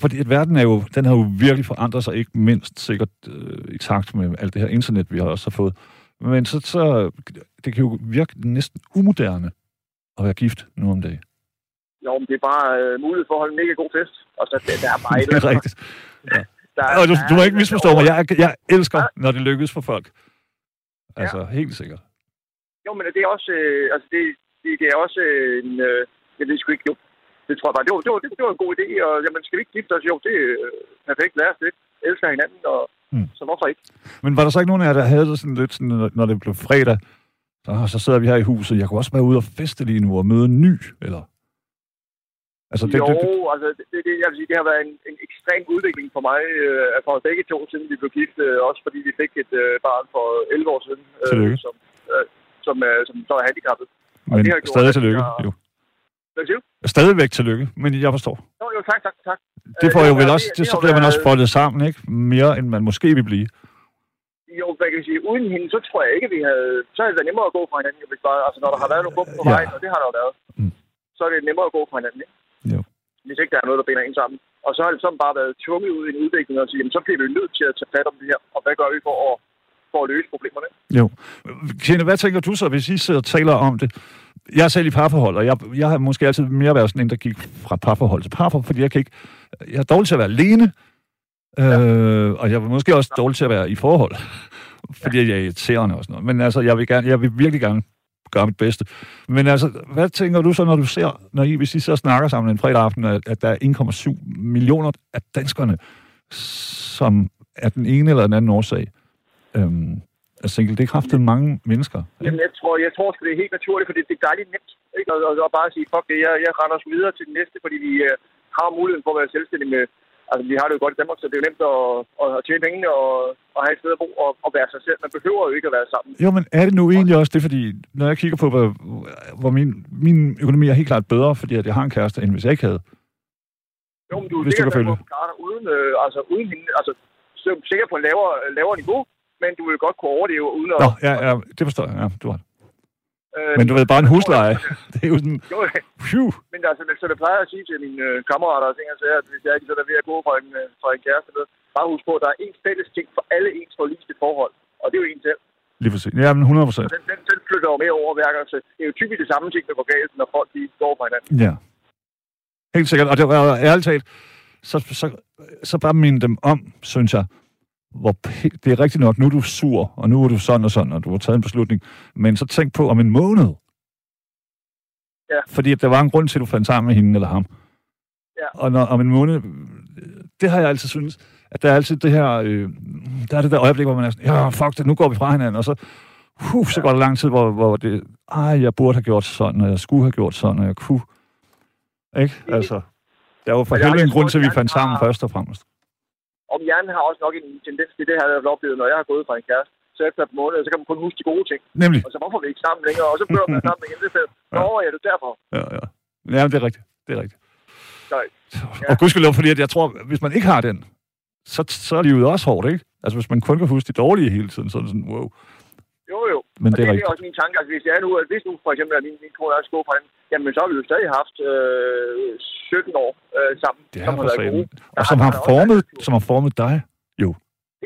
fordi at verden er jo, den har jo virkelig forandret sig, ikke mindst sikkert øh, i takt med alt det her internet, vi har også har fået. Men så, så det kan jo virke næsten umoderne at være gift nu om dagen. Jo, men det er bare øh, mulighed for at holde en mega god fest. Og så det, der er bare et Det er rigtigt. Der, Og du, du må ikke misforstå mig. Jeg, jeg elsker, når det lykkes for folk. Altså, helt sikkert. Jo, men det er også, øh, altså det, det, det er også øh, en, øh, jeg ved sgu ikke, jo, det tror jeg bare, det var, det var, det, det var en god idé, og jamen, skal vi ikke gifte os? Jo, det er øh, perfekt, lad os det. Elsker hinanden, og Mm. så hvorfor ikke? Men var der så ikke nogen af jer, der havde det sådan lidt, sådan, når- det blev fredag, så, så sidder vi her i huset, jeg kunne også være ude og feste lige nu og møde en ny, eller? Altså, det, jo, det, det, altså, det, det, det, jeg vil sige, det har været en, en ekstrem udvikling for mig, øh, for begge to, siden vi blev gift, øh, også fordi vi fik et øh, barn for 11 år siden, Tillykke. som, øh, som, øh, som så er handicappet. Men det har gjort, stadig tillykke. jeg- Jo. Hvad siger du? Stadigvæk tillykke, men jeg forstår. Jo, jo, tak, tak, tak. Det får Øh, jo vel også, det- så bliver man også foldet sammen, ikke? Mere end man måske vil blive. Jo, hvad kan jeg sige, uden hende, så tror jeg ikke, vi havde... Så havde det været nemmere at gå fra hinanden, hvis bare, altså når der har været nogle bump på Ja. vejen, og det har der jo været, Mm. så er det nemmere at gå fra hinanden, ikke? Jo. Hvis ikke der er noget, der binder en sammen. Og så har det sådan bare været tvunget ud i en udvikling og sige, jamen, så bliver vi nødt til at tage fat om det her, og hvad gør vi for at, for at løse problemerne? Jo. Kende, hvad tænker du så, hvis I sidder og taler om det? Jeg er selv i parforhold, og jeg, jeg har måske altid mere været sådan en, der gik fra parforhold til parforhold, fordi jeg kan ikke... Jeg er dårlig til at være alene, øh, og jeg er måske også dårlig til at være i forhold, fordi jeg er irriterende og sådan noget. Men altså, jeg vil, gerne, jeg vil virkelig gerne gøre mit bedste. Men altså, hvad tænker du så, når du ser, når I, hvis I så snakker sammen en fredag aften, at, at der er 1,7 millioner af danskerne, som er den ene eller den anden årsag, øhm, single. Det er kraftet mange mennesker. ikke? Jamen, jeg tror, jeg tror det er helt naturligt, fordi det er dejligt nemt. Ikke? Og, og, og bare sige, fuck det, jeg, jeg render os videre til den næste, fordi vi øh, har muligheden for at være selvstændige med... Altså, vi har det jo godt i Danmark, så det er jo nemt at, at, at tjene penge og, og have et sted at bo og, og være sig selv. Man behøver jo ikke at være sammen. Jo, men er det nu egentlig også det, fordi når jeg kigger på, hvor, hvor min, min økonomi er helt klart bedre, fordi at jeg har en kæreste, end hvis jeg ikke havde. Jo, men du er Hvis du sikkert kan med følge. at uden, øh, altså, uden hende. Altså, så er du sikkert på en lavere, lavere niveau, men du vil godt kunne overleve uden at... Nå, ja, ja, det forstår jeg. Ja, du har. øh, Men du ved, bare en husleje. Det er jo sådan, Jo, phew. men altså, så det plejer at sige til mine øh, kammerater og ting, og sager, at hvis jeg ikke så er ved at gå fra en, øh, fra en kæreste, med, bare husk på, at der er en fælles ting for alle ens forliste forhold, og det er jo en selv. Lige præcis. Ja, men 100 procent. Den, den, den flytter jo mere over hver gang, så det er jo typisk det samme ting, der går galt, når folk de går fra hinanden. Ja. Helt sikkert. Og det var ærligt talt, så, så, så bare minde dem om, synes jeg, hvor det er rigtigt nok, nu er du sur, og nu er du sådan og sådan, og du har taget en beslutning. Men så tænk på om en måned. Ja. Fordi at der var en grund til, at du fandt sammen med hende eller ham. Ja. Og når, om en måned, det har jeg altid synes, at der er altid det her, øh, der er det der øjeblik, hvor man er sådan, ja, fuck det, nu går vi fra hinanden, og så, uh, så går der lang tid, hvor, hvor det, ej, jeg burde have gjort sådan, og jeg skulle have gjort sådan, og jeg kunne. Ikke? Altså, der var for helvede en grund til, at vi fandt sammen først og fremmest. Om hjernen har også nok en tendens til det her, jeg har oplevet, når jeg har gået fra en kæreste. Så efter et par måneder, så kan man kun huske de gode ting. Nemlig. Og så hvorfor er vi ikke sammen længere? Og så bør man sammen igen. Det er Nå, ja, det er derfor. Ja, ja. Ja, men det er rigtigt. Det er rigtigt. Nej. Ja. Og gudskelov, fordi at jeg tror, hvis man ikke har den, så, så er livet også hårdt, ikke? Altså, hvis man kun kan huske de dårlige hele tiden, så er det sådan, wow. Jo, jo. Men og det er det er rigtigt. også min tanke. Altså, hvis jeg er nu, at hvis nu for eksempel, at min, min kone er skåret fra hende, jamen så har vi jo stadig haft øh, 17 år øh, sammen. Det som har været gode. Og som har formet, som har formet dig.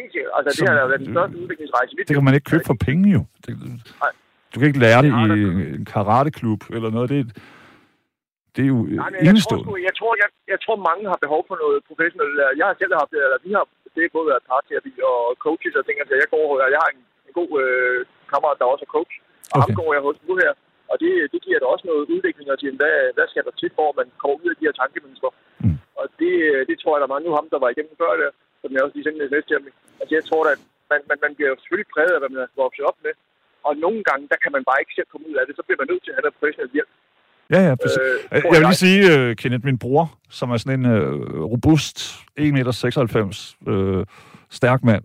Helt sikkert. Altså, det som- har været den største udviklingsrejse. Det kan man ikke købe for penge, jo. Det, Nej. du kan ikke lære det Det i en karateklub eller noget. Det, det er jo Nej, men jeg tror, jeg, tror, jeg, jeg tror, mange har behov for noget professionelt. Jeg har selv haft det, eller vi har det er både været parterapi og coaches og ting. Altså, jeg, går, jeg har en, en god øh, kammerat, der også er coach, og okay. ham går jeg hos nu her. Og det, det giver da også noget udvikling og hvad, hvad skal der til for, at man kommer ud af de her tankemønstre. Mm. Og det, det tror jeg, der er mange nu ham, der var igennem før det, som jeg også lige sendte næste til ham. Altså, jeg tror at man, man, man bliver selvfølgelig præget af, hvad man er vokset op med. Og nogle gange, der kan man bare ikke selv komme ud af det. Så bliver man nødt til at have noget professionel hjælp. Ja, ja, præcis. Øh, tror jeg vil jeg. lige sige, uh, Kenneth, min bror, som er sådan en uh, robust 1,96 m uh, stærk mand,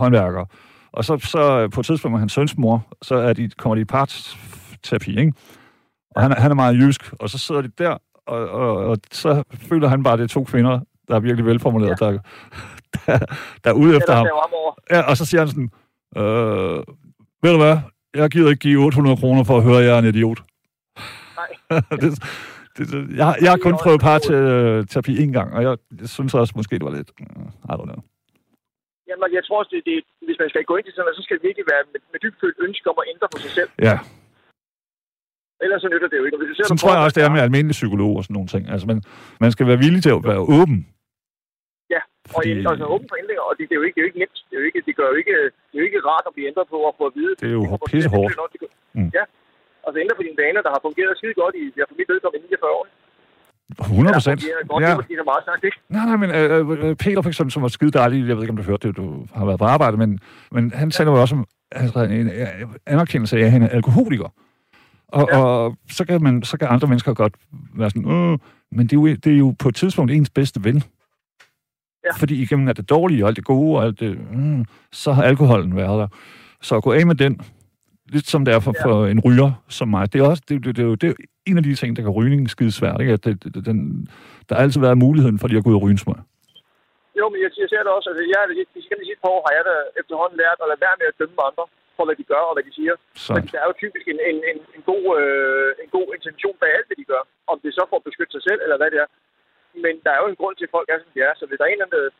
håndværker. Og så, så på et tidspunkt med hans søns mor, så er de, kommer de i parterapi, ikke? Og han, er- han er meget jysk, og så sidder de der, og, og, og så føler han bare, at det er to kvinder, der er virkelig velformuleret, ja. der, der, der er ude efter ham. Ja, og så siger han sådan, øh, ved du hvad, jeg gider ikke give 800 kroner for at høre, at jeg er en idiot. Nej. det, det, det, jeg, jeg har kun prøvet parterapi en gang, og jeg, jeg synes også måske, det var lidt... I don't know. Jamen, jeg tror også, det, det, hvis man skal gå ind til sådan noget, så skal det virkelig være med, med dybfølt ønske om at ændre på sig selv. Ja, Ellers så nytter det jo ikke. Og hvis du ser, sådan tror jeg også, det er med almindelige psykolog og sådan nogle ting. Altså, man, man skal være villig til at være åben. Ja, Og Fordi, altså, åben for ændringer, og det, det, er jo ikke, det er jo ikke nemt. Det, er jo ikke, det, gør jo ikke, det er jo ikke rart at blive ændret på og få at vide. Det er jo pissehårdt. Mm. Ja, altså ændre på dine vaner, der har fungeret skide godt i, ja, for mit vedkommende i 49 år. 100 procent. Ja, det er meget sagt, ikke? Nej, nej, men øh, øh, Peter for eksempel, som var skide dejlig, jeg ved ikke, om du hørte det, du har været på arbejde, men, men han taler jo også om altså, en øh, anerkendelse af, at han er alkoholiker. Og, Ja. og så, kan man, så kan andre mennesker godt være sådan, øh, men det er, jo, det er jo på et tidspunkt ens bedste ven. Ja. Fordi igennem alt det dårlige og alt det gode og alt det, mm, så har alkoholen været der. Så at gå af med den, lidt som det er for, Ja. for en ryger som mig, det er også det, det, det, er jo, det er en af de ting, der kan rygning skide svært. Ikke? At det, det, den, der har altid været muligheden for lige at gå ud og ryge en smøg. Jo, men jeg, jeg ser det også. Altså, jeg, de, sidste par år har jeg da efterhånden lært at lade være med at dømme andre for, hvad de gør og hvad de siger. Så, Fordi der er jo typisk en, en, en, en, god, øh, en god intention bag alt, hvad de gør. Om det er så for at beskytte sig selv, eller hvad det er. Men der er jo en grund til, at folk er, som de er. Så hvis der er en eller anden, øh,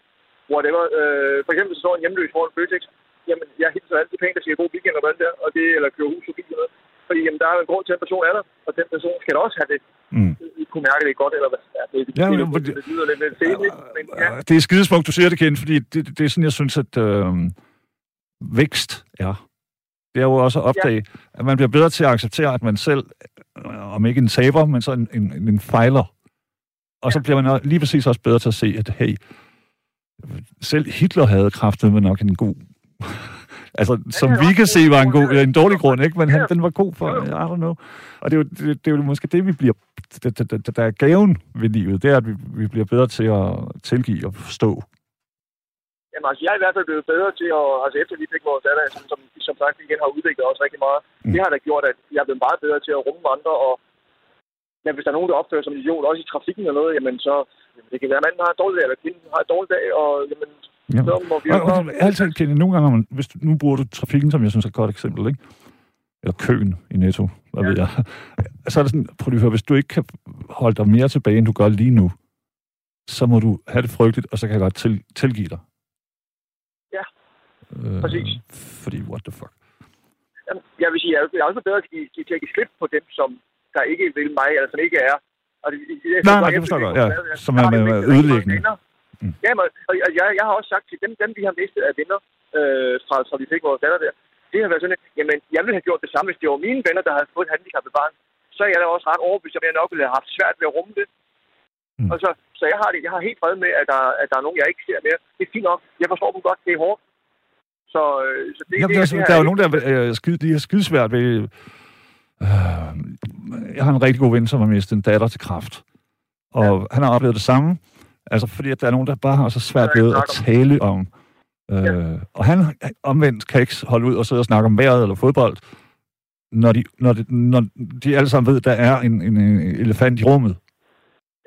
whatever, øh, for eksempel så står en hjemløs foran Føtex, jamen, jeg hilser altid pænt og siger god weekend og hvad det er, og det, eller kører hus forbi eller noget. Fordi jamen, der er jo en grund til, at en person er der, og den person skal da også have det. mm. I kunne mærke det godt, eller hvad ja, det, det, Ja, det, men- det, det, det, lyder lidt, lidt fæligt, men ja. Det er skidesmukt, du siger det, Ken, fordi det, det er sådan, jeg synes, at øh, vækst er. Det er jo også at opdage, ja. at man bliver bedre til at acceptere, at man selv, øh, om ikke en taber, men så en, en, en fejler. Og så Ja. bliver man lige præcis også bedre til at se, at hey, selv Hitler havde kraftet med nok en god Altså, som det er vi kan se, var en, god, en dårlig grund, ikke? Men han, den var god for. I don't know. Og det er jo, det, det er jo måske det, vi bliver, det, det, det, der er gaven ved livet, det er, at vi, vi bliver bedre til at tilgive og forstå. Jamen, altså, jeg er i hvert fald blevet bedre til at, altså efter vi fik vores datter, som, som, som sagt igen har udviklet os rigtig meget. Mm. Det har da gjort, at jeg er blevet meget bedre til at rumme andre, og men hvis der er nogen, der opfører sig som en idiot, også i trafikken eller noget, jamen så, jamen, det kan være, at manden har en dårlig dag, eller kvinden har en dårlig dag, og jamen, Ja. så må vi jo Og, og, altid, Kenny, nogle gange, man, hvis du, nu bruger du trafikken, som jeg synes er et godt eksempel, ikke? Eller køen i Netto, hvad Ja. ved jeg. Så er det sådan, prøv lige at høre, hvis du ikke kan holde dig mere tilbage, end du gør lige nu, så må du have det frygteligt, og så kan jeg godt til, tilgive dig. Øh, præcis. Fordi, what the fuck. Jamen, jeg vil sige, jeg er jeg er også bedre til, til, til at give slip på dem, som der ikke vil mig, eller som ikke er. Og det, det, det, Nej, nej, det forstår jeg godt, ja. Som er med- ødelæggende. Mm. Ja, men, og jeg, jeg, jeg har også sagt til dem, dem vi har mistet af venner, øh, fra, fra vi fik vores datter der, det har været sådan, at jamen, jeg ville have gjort det samme, hvis det var mine venner, der havde fået et handicappet barn. Så er jeg da også ret overbevist, om jeg nok ville have haft svært ved at rumme det. Mm. Og så, så jeg har det, jeg har helt fred med, at der, at der er nogen, jeg ikke ser mere. Det er fint nok. Jeg forstår dem godt. Det er hårdt. Så, øh, så det, Jamen, det, der, det, er, der er jo nogen, der er øh, skide, de er skidesvært ved... Øh, jeg har en rigtig god ven, som har mistet en datter til kraft. Og ja. han har oplevet det samme. Altså, fordi at der er nogen, der bare har så svært ved at tale om... Øh, Ja. Og han omvendt kan ikke holde ud og sidde og snakke om vejret eller fodbold, når de, når de, når de alle sammen ved, at der er en, en, en elefant i rummet.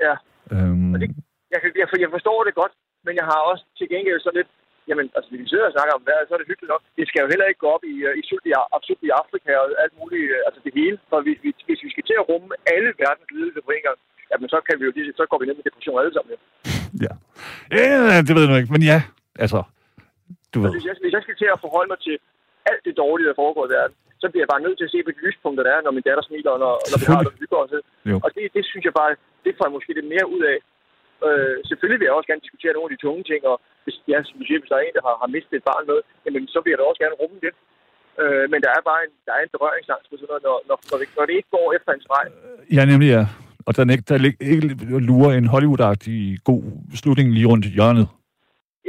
Ja. Øhm, Og det- jeg, jeg, jeg forstår det godt, men jeg har også til gengæld så lidt, jamen, altså, vi sidder og snakker om vejret, så er det hyggeligt nok. Det skal jo heller ikke gå op i, øh, i, sult, i, sult i Afrika og alt muligt, øh, altså det hele. For hvis, hvis, vi skal til at rumme alle verdens lidelser på en gang, jamen, så, kan vi jo, lige- så går vi ned med depression alle sammen. Ja. ja. ja, det ved jeg nu ikke, men ja, altså, du ved. Hvis, jeg, hvis jeg skal til at forholde mig til alt det dårlige, der foregår i verden, så bliver jeg bare nødt til at se på de lyspunkter, der er, når min datter smiler, og når, når vi har det, og vi hygger os. Og det, det synes jeg bare, det får jeg måske lidt mere ud af. Øh, selvfølgelig vil jeg også gerne diskutere nogle af de tunge ting, og hvis, ja, som du siger, hvis der er en, der har, har mistet et barn med, jamen, så vil jeg da også gerne rumme det. Øh, men der er bare en, der er en berøringsangst på sådan noget, når, når, når, det, når det ikke går efter en streg. Ja, nemlig ja. Og der, ikke, der ikke lurer en Hollywood-agtig god slutning lige rundt i hjørnet.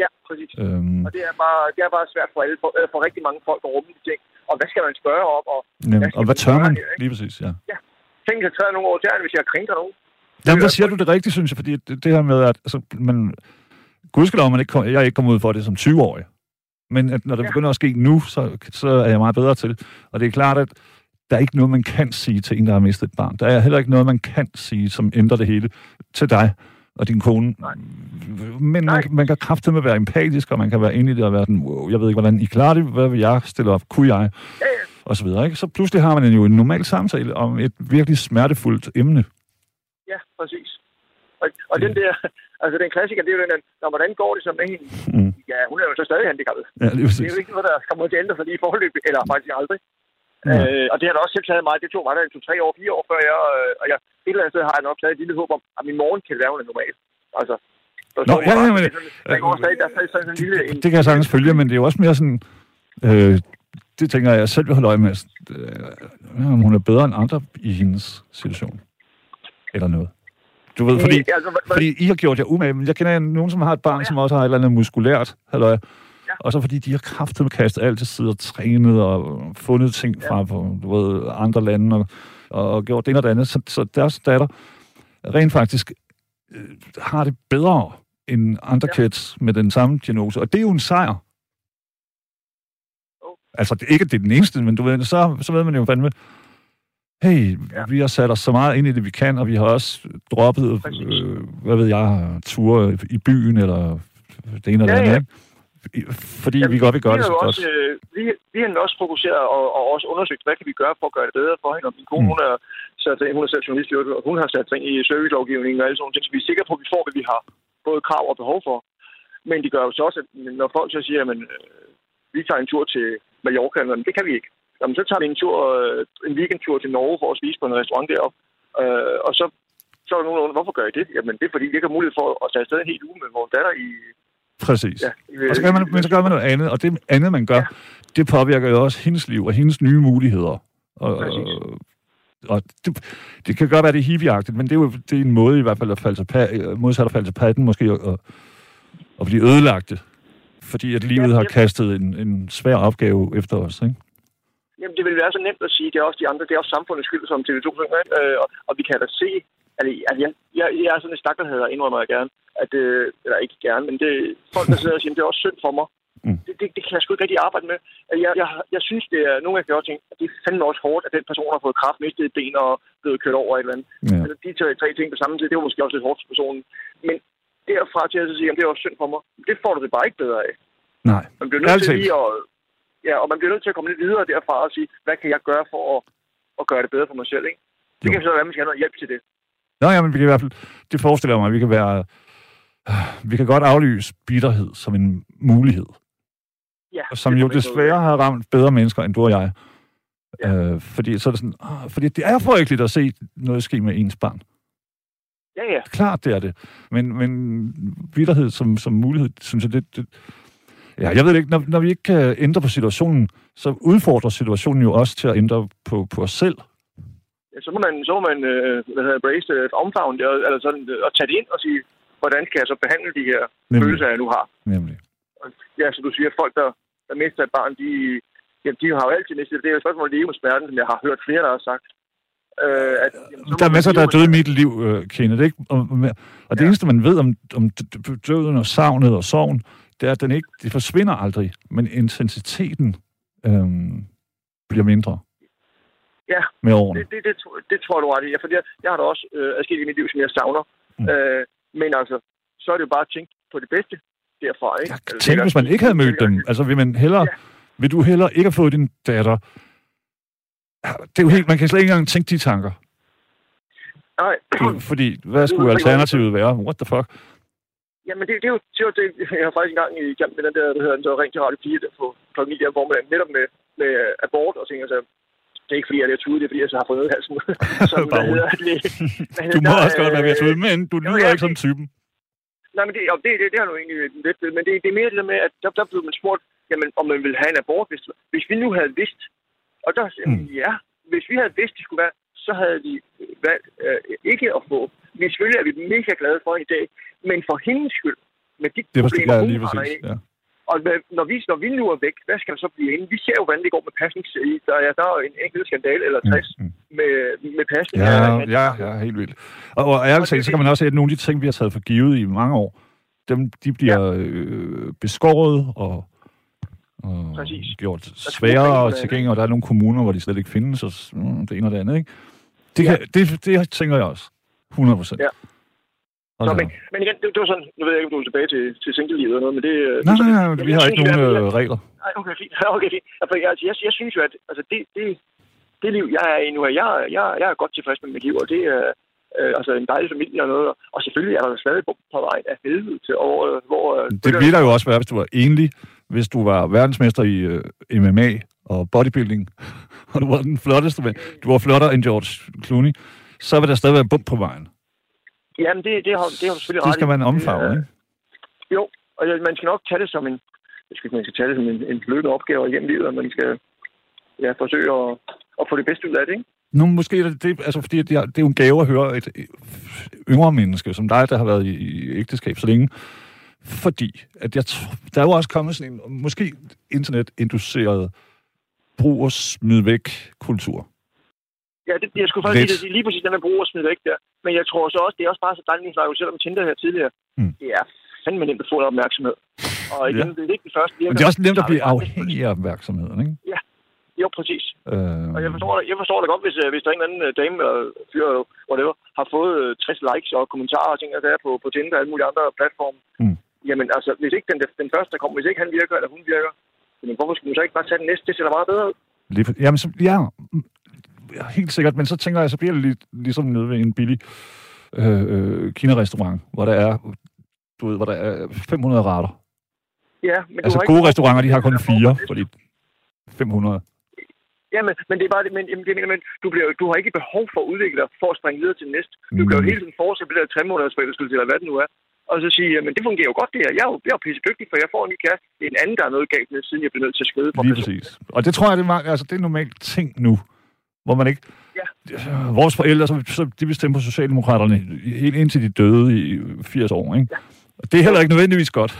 Ja, præcis. Øhm, Og det er bare, det er bare svært for, alle, for, øh, for rigtig mange folk at rumme de ting. Og hvad skal man spørge om? Og nem, skal og hvad tør man? her? Lige præcis, ja. tænk, at træde nogle over tæerne, hvis jeg krænker nogen. Jamen, der er siger du det rigtigt, synes jeg, fordi det, det her med, at altså, man, gudskelov, man ikke, kom- jeg er ikke kommet ud for det som 20-årig. Men at når det Ja. begynder at ske nu, så, så er jeg meget bedre til det. Og det er klart, at der er ikke noget, man kan sige til en, der har mistet et barn. Der er heller ikke noget, man kan sige, som ændrer det hele til dig og din kone. Nej. Men Nej. man, man kan kraftedeme være empatisk, og man kan være inde i det og være sådan, wow, jeg ved ikke, hvordan I klarer det, hvad vil jeg stille op, kunne jeg, Ja, ja. og så videre. Ikke? Så pludselig har man jo en normal samtale om et virkelig smertefuldt emne. Ja, præcis. Og, og den der, altså den klassiker, det er jo den, når, hvordan går det så med hende? Mm. Ja, hun er jo så stadig handicappet. Ja, Det præcis. er jo ikke noget, der kommer til at ændre sig lige i forløb, eller faktisk aldrig. Ja. Øh, og det har da også selv taget mig, det tog mig da to, tre år, fire år før jeg, øh, og jeg, et eller andet sted har jeg nok stadig et lille håb om, at min morgen kan være, hun er normal. Altså, Nå, ja, ja, men- Det er der går stadig, der er sådan en lille... En, Det kan jeg sagtens følge, men det er jo også mere sådan... Øh, det tænker jeg, jeg selv vil holde øje med. Øh, om hun er bedre end andre i hendes situation. Eller noget. Du ved, fordi, Ja, altså, hvad- fordi I har gjort jer umage, men jeg kender nogen, som har et barn, ja. som også har et eller andet muskulært, halløj. Ja. Og så fordi de har kraftet kastet alt til side og trænet og fundet ting fra fra, du ved, andre lande og, og gjort det ene og det andet. Så, så deres datter rent faktisk øh, har det bedre end andre ja. Ja. kids med den samme diagnose. Og det er jo en sejr. Oh. Altså, det, ikke at det er den eneste, men du ved, så, så ved man jo fandme, hey, ja. Ja. vi har sat os så meget ind i det, vi kan, og vi har også droppet, Præcis. øh, hvad ved jeg, ture i byen, eller det ene eller Ja, det andet, ja. ikke? Fordi vi godt vil gøre vi det så godt. også, øh, vi, vi har også fokuseret og, og, også undersøgt, hvad kan vi gøre for at gøre det bedre for hende. Og min kone, Mm. hun, er sat, sig- hun er selv journalist, og hun har sat sig ind i servicelovgivningen og alle sådan nogle ting, så vi er sikre på, at vi får, hvad vi har både krav og behov for. Men det gør jo så også, at når folk så siger, at øh, vi tager en tur til Mallorca, men det kan vi ikke. Jamen, så tager vi en tur, øh, en weekendtur til Norge for at spise på en restaurant deroppe. Øh, og så, så er der nogen, der hvorfor gør I det? Jamen, det er fordi, ikke har mulighed for at tage afsted en hel uge med vores datter i... Præcis. Ja, i Og så gør man, men så gør man noget andet, og det andet, man gør, ja. det påvirker jo også hendes liv og hendes nye muligheder. Og, Præcis. og, og det, det kan godt være, det er hippieagtigt, men det er jo det er en måde i hvert fald at falde til pa- modsat at falde til patten, måske, og, og blive ødelagte. fordi at livet Ja, har kastet en, en svær opgave efter os, ikke? Jamen, det vil være så nemt at sige, det er også de andre, det er også samfundets skyld, som TV2 synger, ikke? øh, og, og, vi kan da se, altså, altså jeg, jeg, jeg er sådan en stakkelheder, indrømmer jeg gerne, at, øh, eller ikke gerne, men det, folk, der sidder og siger, det er også synd for mig. Mm. Det, det, det, kan jeg sgu ikke rigtig arbejde med. Altså, Jeg, jeg, jeg synes, det er nogle af de ting, at det er fandme også hårdt, at den person har fået kraft, mistet et ben og blevet kørt over et eller andet. Ja. Altså, de tre, tre ting på samme tid, det var måske også lidt hårdt for personen. Men derfra til at sige, at det er også synd for mig, det får du det bare ikke bedre af. Nej, Man bliver nødt til lige at, ja, og man bliver nødt til at komme lidt videre derfra og sige, hvad kan jeg gøre for at, at gøre det bedre for mig selv, ikke? Det Jo. kan så være, at man skal have noget hjælp til det. Nå, ja, men vi kan i hvert fald, det forestiller mig, at vi kan være, vi kan godt aflyse bitterhed som en mulighed, Ja, som det jo desværre har ramt bedre mennesker end du og jeg. Ja. Øh, fordi så er det sådan, ah, fordi det er frygteligt at se noget ske med ens barn. Ja, ja. Klart, det er det. Men, men bitterhed som, som mulighed, synes jeg, det, det... Ja, jeg ved det ikke, når, når vi ikke kan ændre på situationen, så udfordrer situationen jo også til at ændre på, på os selv. ja så må man, så må man øh, hvad hedder, brace øh, omfavne det, eller sådan, øh, og tage det ind og sige, hvordan kan jeg så behandle de her Nemlig. følelser, jeg nu har. Nemlig. Ja, så du siger, at folk, der, der mister et barn, de, ja, de har jo altid mistet det. Det er jo et spørgsmål at leve med smerten, som jeg har hørt flere, der har sagt. Øh, at, jamen, Der er masser, der er døde i mit liv, øh, Kenneth, ikke? Og, og det Ja. eneste, man ved om, om døden og savnet og sorgen, det er, at den ikke, det forsvinder aldrig, men intensiteten øhm, bliver mindre Ja, med årene. Det, det, det, tror- det tror du ret i. Ja, For jeg, jeg har da også øh, adskilt i mit liv, som jeg savner. Mm. Øh, men altså, så er det jo bare at tænke på det bedste derfra. Ikke? Jeg Altså, tænk, det er hvis man ikke havde mødt dem. Altså, vil man hellere, Ja. vil du hellere ikke have fået din datter? Det er jo helt, man kan slet ikke engang tænke de tanker. Nej, Fordi, hvad skulle alternativet være? What the fuck? Jamen, det, det, er jo, det, er jo det, jeg har faktisk engang i kamp med den der, der hedder den så ring til Radio 4 der på klokken 9 der om formiddagen, netop med, med abort og ting, altså, det er ikke fordi, jeg er tude, det er fordi, jeg så har fået noget i halsen. så, Bare hedder det? Du må der, også godt være ved at tude, men du jo, lyder ja, ikke som typen. Nej, men det, det, det, det har nu egentlig lidt, men det, det er mere det der med, at der, der blev man spurgt, jamen, om man ville have en abort, hvis, hvis vi nu havde vidst. Og der sagde Mm. ja, hvis vi havde vidst, det skulle være, så havde de valgt øh, ikke at få. Vi selvfølgelig er vi mega glade for i dag, men for hendes skyld, med de Det problemer, hun lige præcis. Ja. og når, vi, når vi nu er væk, hvad skal der så blive inde? Vi ser jo, hvordan det går med pasnings... Der, er, der er en enkelt skandale eller 60 Mm, mm. med, med pasning. Ja, af- ja, ja, helt vildt. Og, og ærligt talt, så kan man også se, at nogle af de ting, vi har taget for givet i mange år, dem, de bliver øh, beskåret og, og Præcis. gjort sværere og tilgængelige, og der er nogle kommuner, hvor de slet ikke findes, og mm, det ene og det andet, ikke? Det, kan, det, det tænker jeg også. 100 procent. Ja. Så, men, men igen, det, det var sådan, nu ved jeg ikke, om du er tilbage til, til single-livet og noget, men det... øh, det Nej, er sådan- nej, nej, vi har ikke nogen øh, regler. Nej, okay, fint. Okay, fint. Altså, jeg, jeg, jeg synes jo, at altså, det, det, det liv, jeg er i nu, jeg, jeg, jeg er godt tilfreds med mit liv, og det er øh, altså en dejlig familie og noget. Og selvfølgelig er der stadig på, på vej af helvede til over, øh, hvor... øh, Det ville der jo også være, hvis du var enlig, hvis du var verdensmester i øh, MMA og bodybuilding, og du var den flotteste mand. Du var flottere end George Clooney, så vil der stadig være bump på vejen. Jamen, det, det, har, det har du selvfølgelig Det ret skal i. man omfavne, Det er- ikke? Jo, og man skal nok tage det som en... Jeg skal, man skal tage det som en, en løbende opgave igennem livet, og man skal ja, forsøge at, at få det bedste ud af det, ikke? Nu, måske er det, det, altså, fordi det er, det er jo en gave at høre et yngre menneske, som dig, der har været i, i ægteskab så længe. Fordi, at jeg der er jo også kommet sådan en, måske internetinduceret brug og smid væk kultur. Ja, det, jeg skulle faktisk sige lige præcis den med brug og smide væk der. Men jeg tror så også, det er også bare så dejligt, vi snakker jo selv om Tinder her tidligere. Mm. Det er fandme nemt at få noget opmærksomhed. Og igen, Ja. det er ikke den første. Men det er også nemt at blive afhængig af opmærksomheden, ikke? Jo, præcis. Øh, Og jeg forstår, det, jeg forstår det godt, hvis, øh, hvis der er en eller anden øh, dame eller fyr, eller whatever, har fået øh, 60 likes og kommentarer og ting der på, på Tinder og alle mulige andre platforme. Mm. Jamen altså, hvis ikke den, den første, der kommer, hvis ikke han virker eller hun virker, jamen hvorfor skulle man så ikke bare tage den næste? Det ser da meget bedre ud. Lige, for- jamen, så, ja, ja, helt sikkert. Men så tænker jeg, så bliver det lidt, ligesom nede ved en billig øh, øh, Kina-restaurant, hvor der er, du ved, hvor der er 500 retter. Ja, men du Altså gode ikke... restauranter, de har kun fire, fordi 500. Ja, men, men det er bare det, men, det, men, men du, bliver, du har ikke behov for at udvikle dig for at springe videre til næste. Du kan jo Mm. hele tiden fortsætte det der tre måneders forelskelse, eller hvad det nu er. Og så sige, men det fungerer jo godt det her. Jeg er jo, jeg er jo pisse dygtig, for jeg får en ny kæreste. Det er en anden, der er noget galt med, siden jeg bliver nødt til at skride Lige personen. præcis. Og det tror jeg, det er, altså, det er normalt ting nu, hvor man ikke... Ja. Vores forældre, så, så de bestemte på Socialdemokraterne helt indtil de døde i 80 år, ikke? Ja. Det er heller ikke nødvendigvis godt.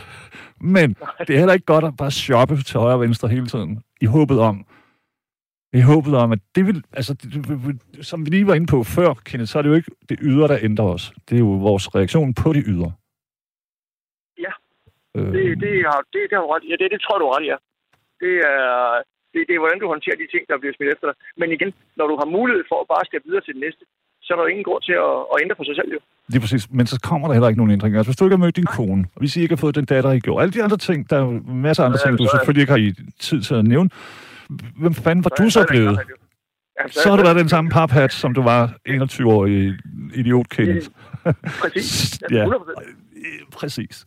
Men det er heller ikke godt at bare shoppe til højre og venstre hele tiden, i håbet om, i håbet om, at det vil, altså, det, som vi lige var inde på før, Kenneth, så er det jo ikke det ydre, der ændrer os. Det er jo vores reaktion på det ydre. Ja. Øh, Det, det, har, det, det, har ret. Ja, det, det tror du ret ja. Det er, det, det er, hvordan du håndterer de ting, der bliver smidt efter dig. Men igen, når du har mulighed for at bare steppe videre til det næste, så er der jo ingen grund til at, at ændre på sig selv, jo. Lige præcis. Men så kommer der heller ikke nogen ændringer. Altså, hvis du ikke har mødt din kone, og hvis I ikke har fået den datter, I gjorde, alle de andre ting, der er masser af andre Ja, ting, du så selvfølgelig ikke har i tid til at nævne. Hvem fanden var du så er der blevet? klart, jo. Ja, Så har du været den samme paphat, som du var 21-årig idiot, Kenneth. Præcis. Ja, 100%. præcis.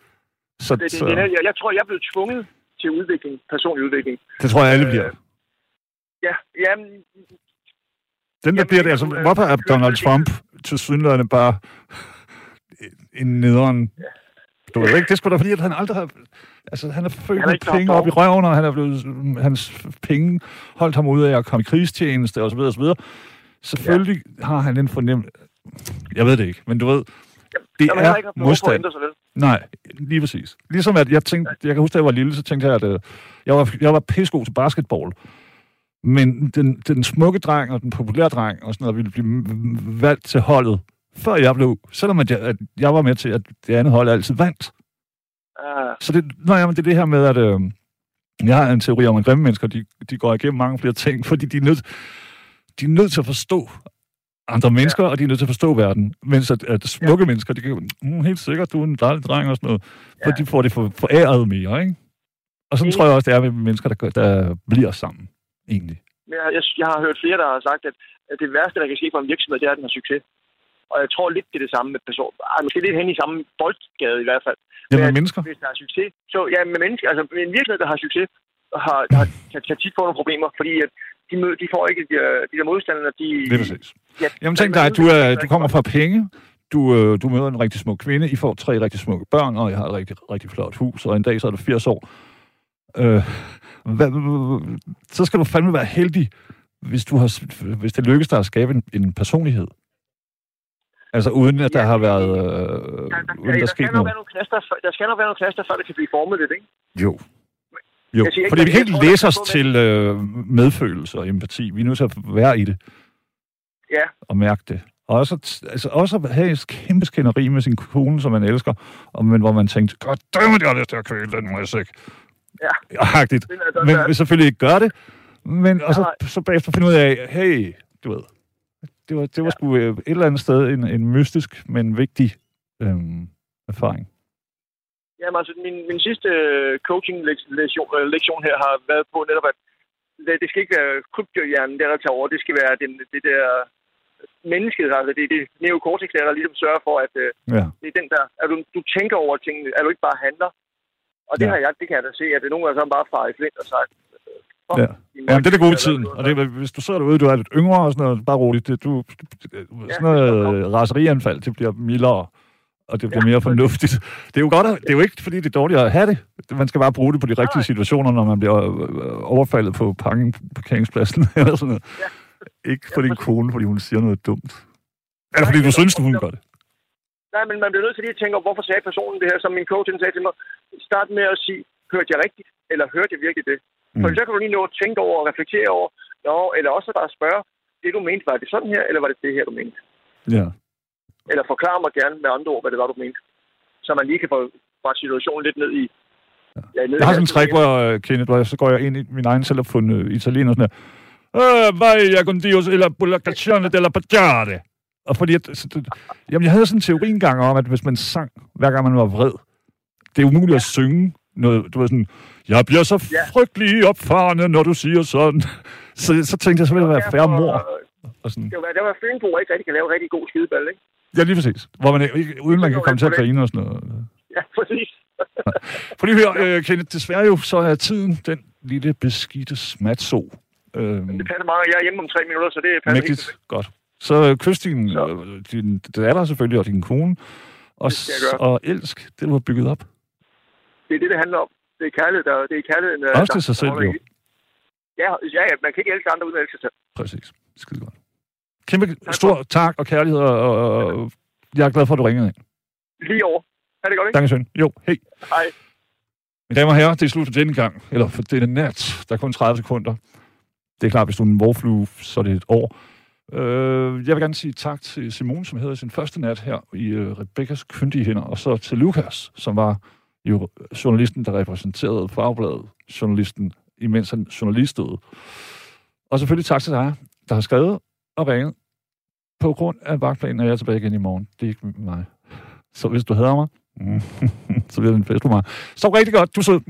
Så, Det, det, så, det, jeg, jeg tror, jeg blevet tvunget til udvikling, personlig udvikling. det tror jeg, alle Øh, bliver. Ja, jamen, Den der Jamen, bliver det, altså, øh, hvorfor er Donald Trump til synligheden bare en nederen... Du ved ikke, det skulle da fordi, at han aldrig har... Altså, han er født med penge op i røven, og han er blevet, hans penge holdt ham ude af at komme i krigstjeneste, og så videre, og så videre. Selvfølgelig ja. har han en fornemmelse... Jeg ved det ikke, men du ved, det jamen, ikke er at modstand. Nej, lige præcis. Ligesom at jeg tænkte, jeg kan huske, da jeg var lille, så tænkte jeg, at øh, jeg var, jeg var pissegod til basketball. Men den, den smukke dreng og den populære dreng og sådan noget ville blive valgt til holdet, før jeg blev, selvom at jeg, at jeg var med til, at det andet hold altid vandt. Ah, Så det, nå, jamen, det er det her med, at øh, jeg har en teori om, at grimme mennesker, de, de går igennem mange flere ting, fordi de er nødt, de er nødt til at forstå andre mennesker, ja. og de er nødt til at forstå verden. Mens at, at smukke ja. mennesker, de kan mm, helt sikkert, du er en dejlig dreng og sådan noget, for de får det for, foræret mere, ikke? Og sådan Enig. tror jeg også, det er med mennesker, der, der bliver sammen, egentlig. jeg, jeg, jeg har hørt flere, der har sagt, at, at det værste, der kan ske for en virksomhed, det er, at den har succes. Og jeg tror lidt, det er det samme med person. Ej, måske lidt hen i samme boldgade i hvert fald. Jamen, Men- mennesker. Hvis der er succes, så ja, med mennesker, altså en virksomhed, der har succes, har, har, kan, kan tit få nogle problemer, fordi at de, mød, de får ikke de, der- de der modstandere, de... Det er præcis. Ja, Jamen tænk dig, at du, er, du kommer fra penge, du, øh, du møder en rigtig smuk kvinde, I får tre rigtig smukke børn, og jeg har et rigtig, rigtig flot hus, og en dag så er du 80 år. Øh, hvad, så skal du fandme være heldig, hvis, du har, hvis det lykkes dig at skabe en, en personlighed. Altså uden at der Ja, har været... Øh, der, der, uden der, der skal nok noget. være nogle knaster, der skal nok være nogle knaster, før det kan blive formet lidt, ikke? Jo. Jo, Jeg siger ikke, fordi at vi kan ikke læse os til øh, medfølelse og empati. Vi er nødt til at være i det Ja, og mærke det. Og også, altså også at have et kæmpe skænderi med sin kone, som man elsker, og, men hvor man tænkte, godt dømme, jeg har lyst til at køle den rygsæk. Ja. Agtigt. det Men vi selvfølgelig ikke gør det. Men, og så, så bagefter finde ud af, hey, du ved, det var, det var sgu øh, et eller andet sted en, en mystisk, men vigtig øhm, erfaring. Jamen altså, min, min sidste coaching-lektion øh, lektion her har været på netop, at det, skal ikke være kryptohjernen, der, der tager over. Det skal være den, det der mennesket, altså det er det neokortex, der, der ligesom sørger for, at øh, Ja. det er den der, at du, du tænker over tingene, at du ikke bare handler. Og det, Ja. ja. har jeg, det kan jeg da se, at det er nogen, der så bare farer i flint og sagt, Ja. Ja, det er det gode i tiden. Og det, hvis du sidder derude, du er lidt yngre og sådan noget, bare roligt. Det, du, sådan noget øh, raserianfald, det bliver mildere, og det bliver Ja, mere fornuftigt. Det er jo godt, det er jo ikke, fordi det er dårligt at have det. Man skal bare bruge det på de rigtige situationer, når man bliver øh, overfaldet på parkeringspladsen eller sådan noget. Ja. Ikke for din kone, fordi hun siger noget dumt. Eller fordi du synes, hun gør det. Nej, men man bliver nødt til lige at tænke over, hvorfor sagde personen det her, som min coach sagde til mig. Start med at sige, hørte jeg rigtigt, eller hørte jeg virkelig det? Mm. For så kan du lige nå at tænke over og reflektere over, Nå, eller også bare spørge, det du mente, var det sådan her, eller var det det her, du mente? Ja. Eller forklar mig gerne med andre ord, hvad det var, du mente. Så man lige kan få bragt situationen lidt ned i... Ja, ned Jeg har sådan en trick, hvor, øh, Kenneth, hvor jeg, så går jeg ind i min egen selv og fundet italiener og sådan her. Øh, vaya con Dios e la polacazione della pagiare. Og fordi, at, så, det, jamen, jeg havde sådan en teori engang om, at hvis man sang, hver gang man var vred, det er umuligt at synge noget, du ved sådan, jeg bliver så frygtelig opfarende, når du siger sådan. Så, så tænkte jeg, så ville det være færre mor. Og sådan. Det var, det var Fynbo ikke rigtig kan lave en rigtig god skideball, ikke? Ja, lige præcis. Hvor man uden man kan komme til at grine og sådan noget. Ja, præcis. For lige hør, øh, Kenneth, desværre jo, så er tiden den lille beskidte smatso. Øhm, Det passer meget. Jeg er hjemme om tre minutter, så det passer. Mægtigt. Godt. Så øh, kys din, Så. øh, din datter selvfølgelig, og din kone. Og, og elsk det, du har bygget op. Det er det, det handler om. Det er kærlighed, der, det er kærligheden, der, Også til sig selv, jo. ja, ja, man kan ikke elske andre uden at elske sig selv. Præcis. Skide godt. Kæmpe stor tak og kærlighed, og, og, jeg er glad for, at du ringede ind. Lige over. Ha' det godt, ikke? Danke søn. Jo, hej. Hej. Mine damer og herrer, det er slut for denne gang. Eller for denne nat. Der er kun 30 sekunder. Det er klart, hvis du er en vorflue, så er det et år. Øh, jeg vil gerne sige tak til Simone, som havde sin første nat her i uh, Rebekkas kyndige hænder, og så til Lukas, som var jo journalisten, der repræsenterede Fagbladet, journalisten, imens han journalistede. Og selvfølgelig tak til dig, der har skrevet og ringet. På grund af vagtplanen er jeg tilbage igen i morgen. Det er ikke mig. Så hvis du hader mig, så bliver det en fest for mig. Så rigtig godt. Du så.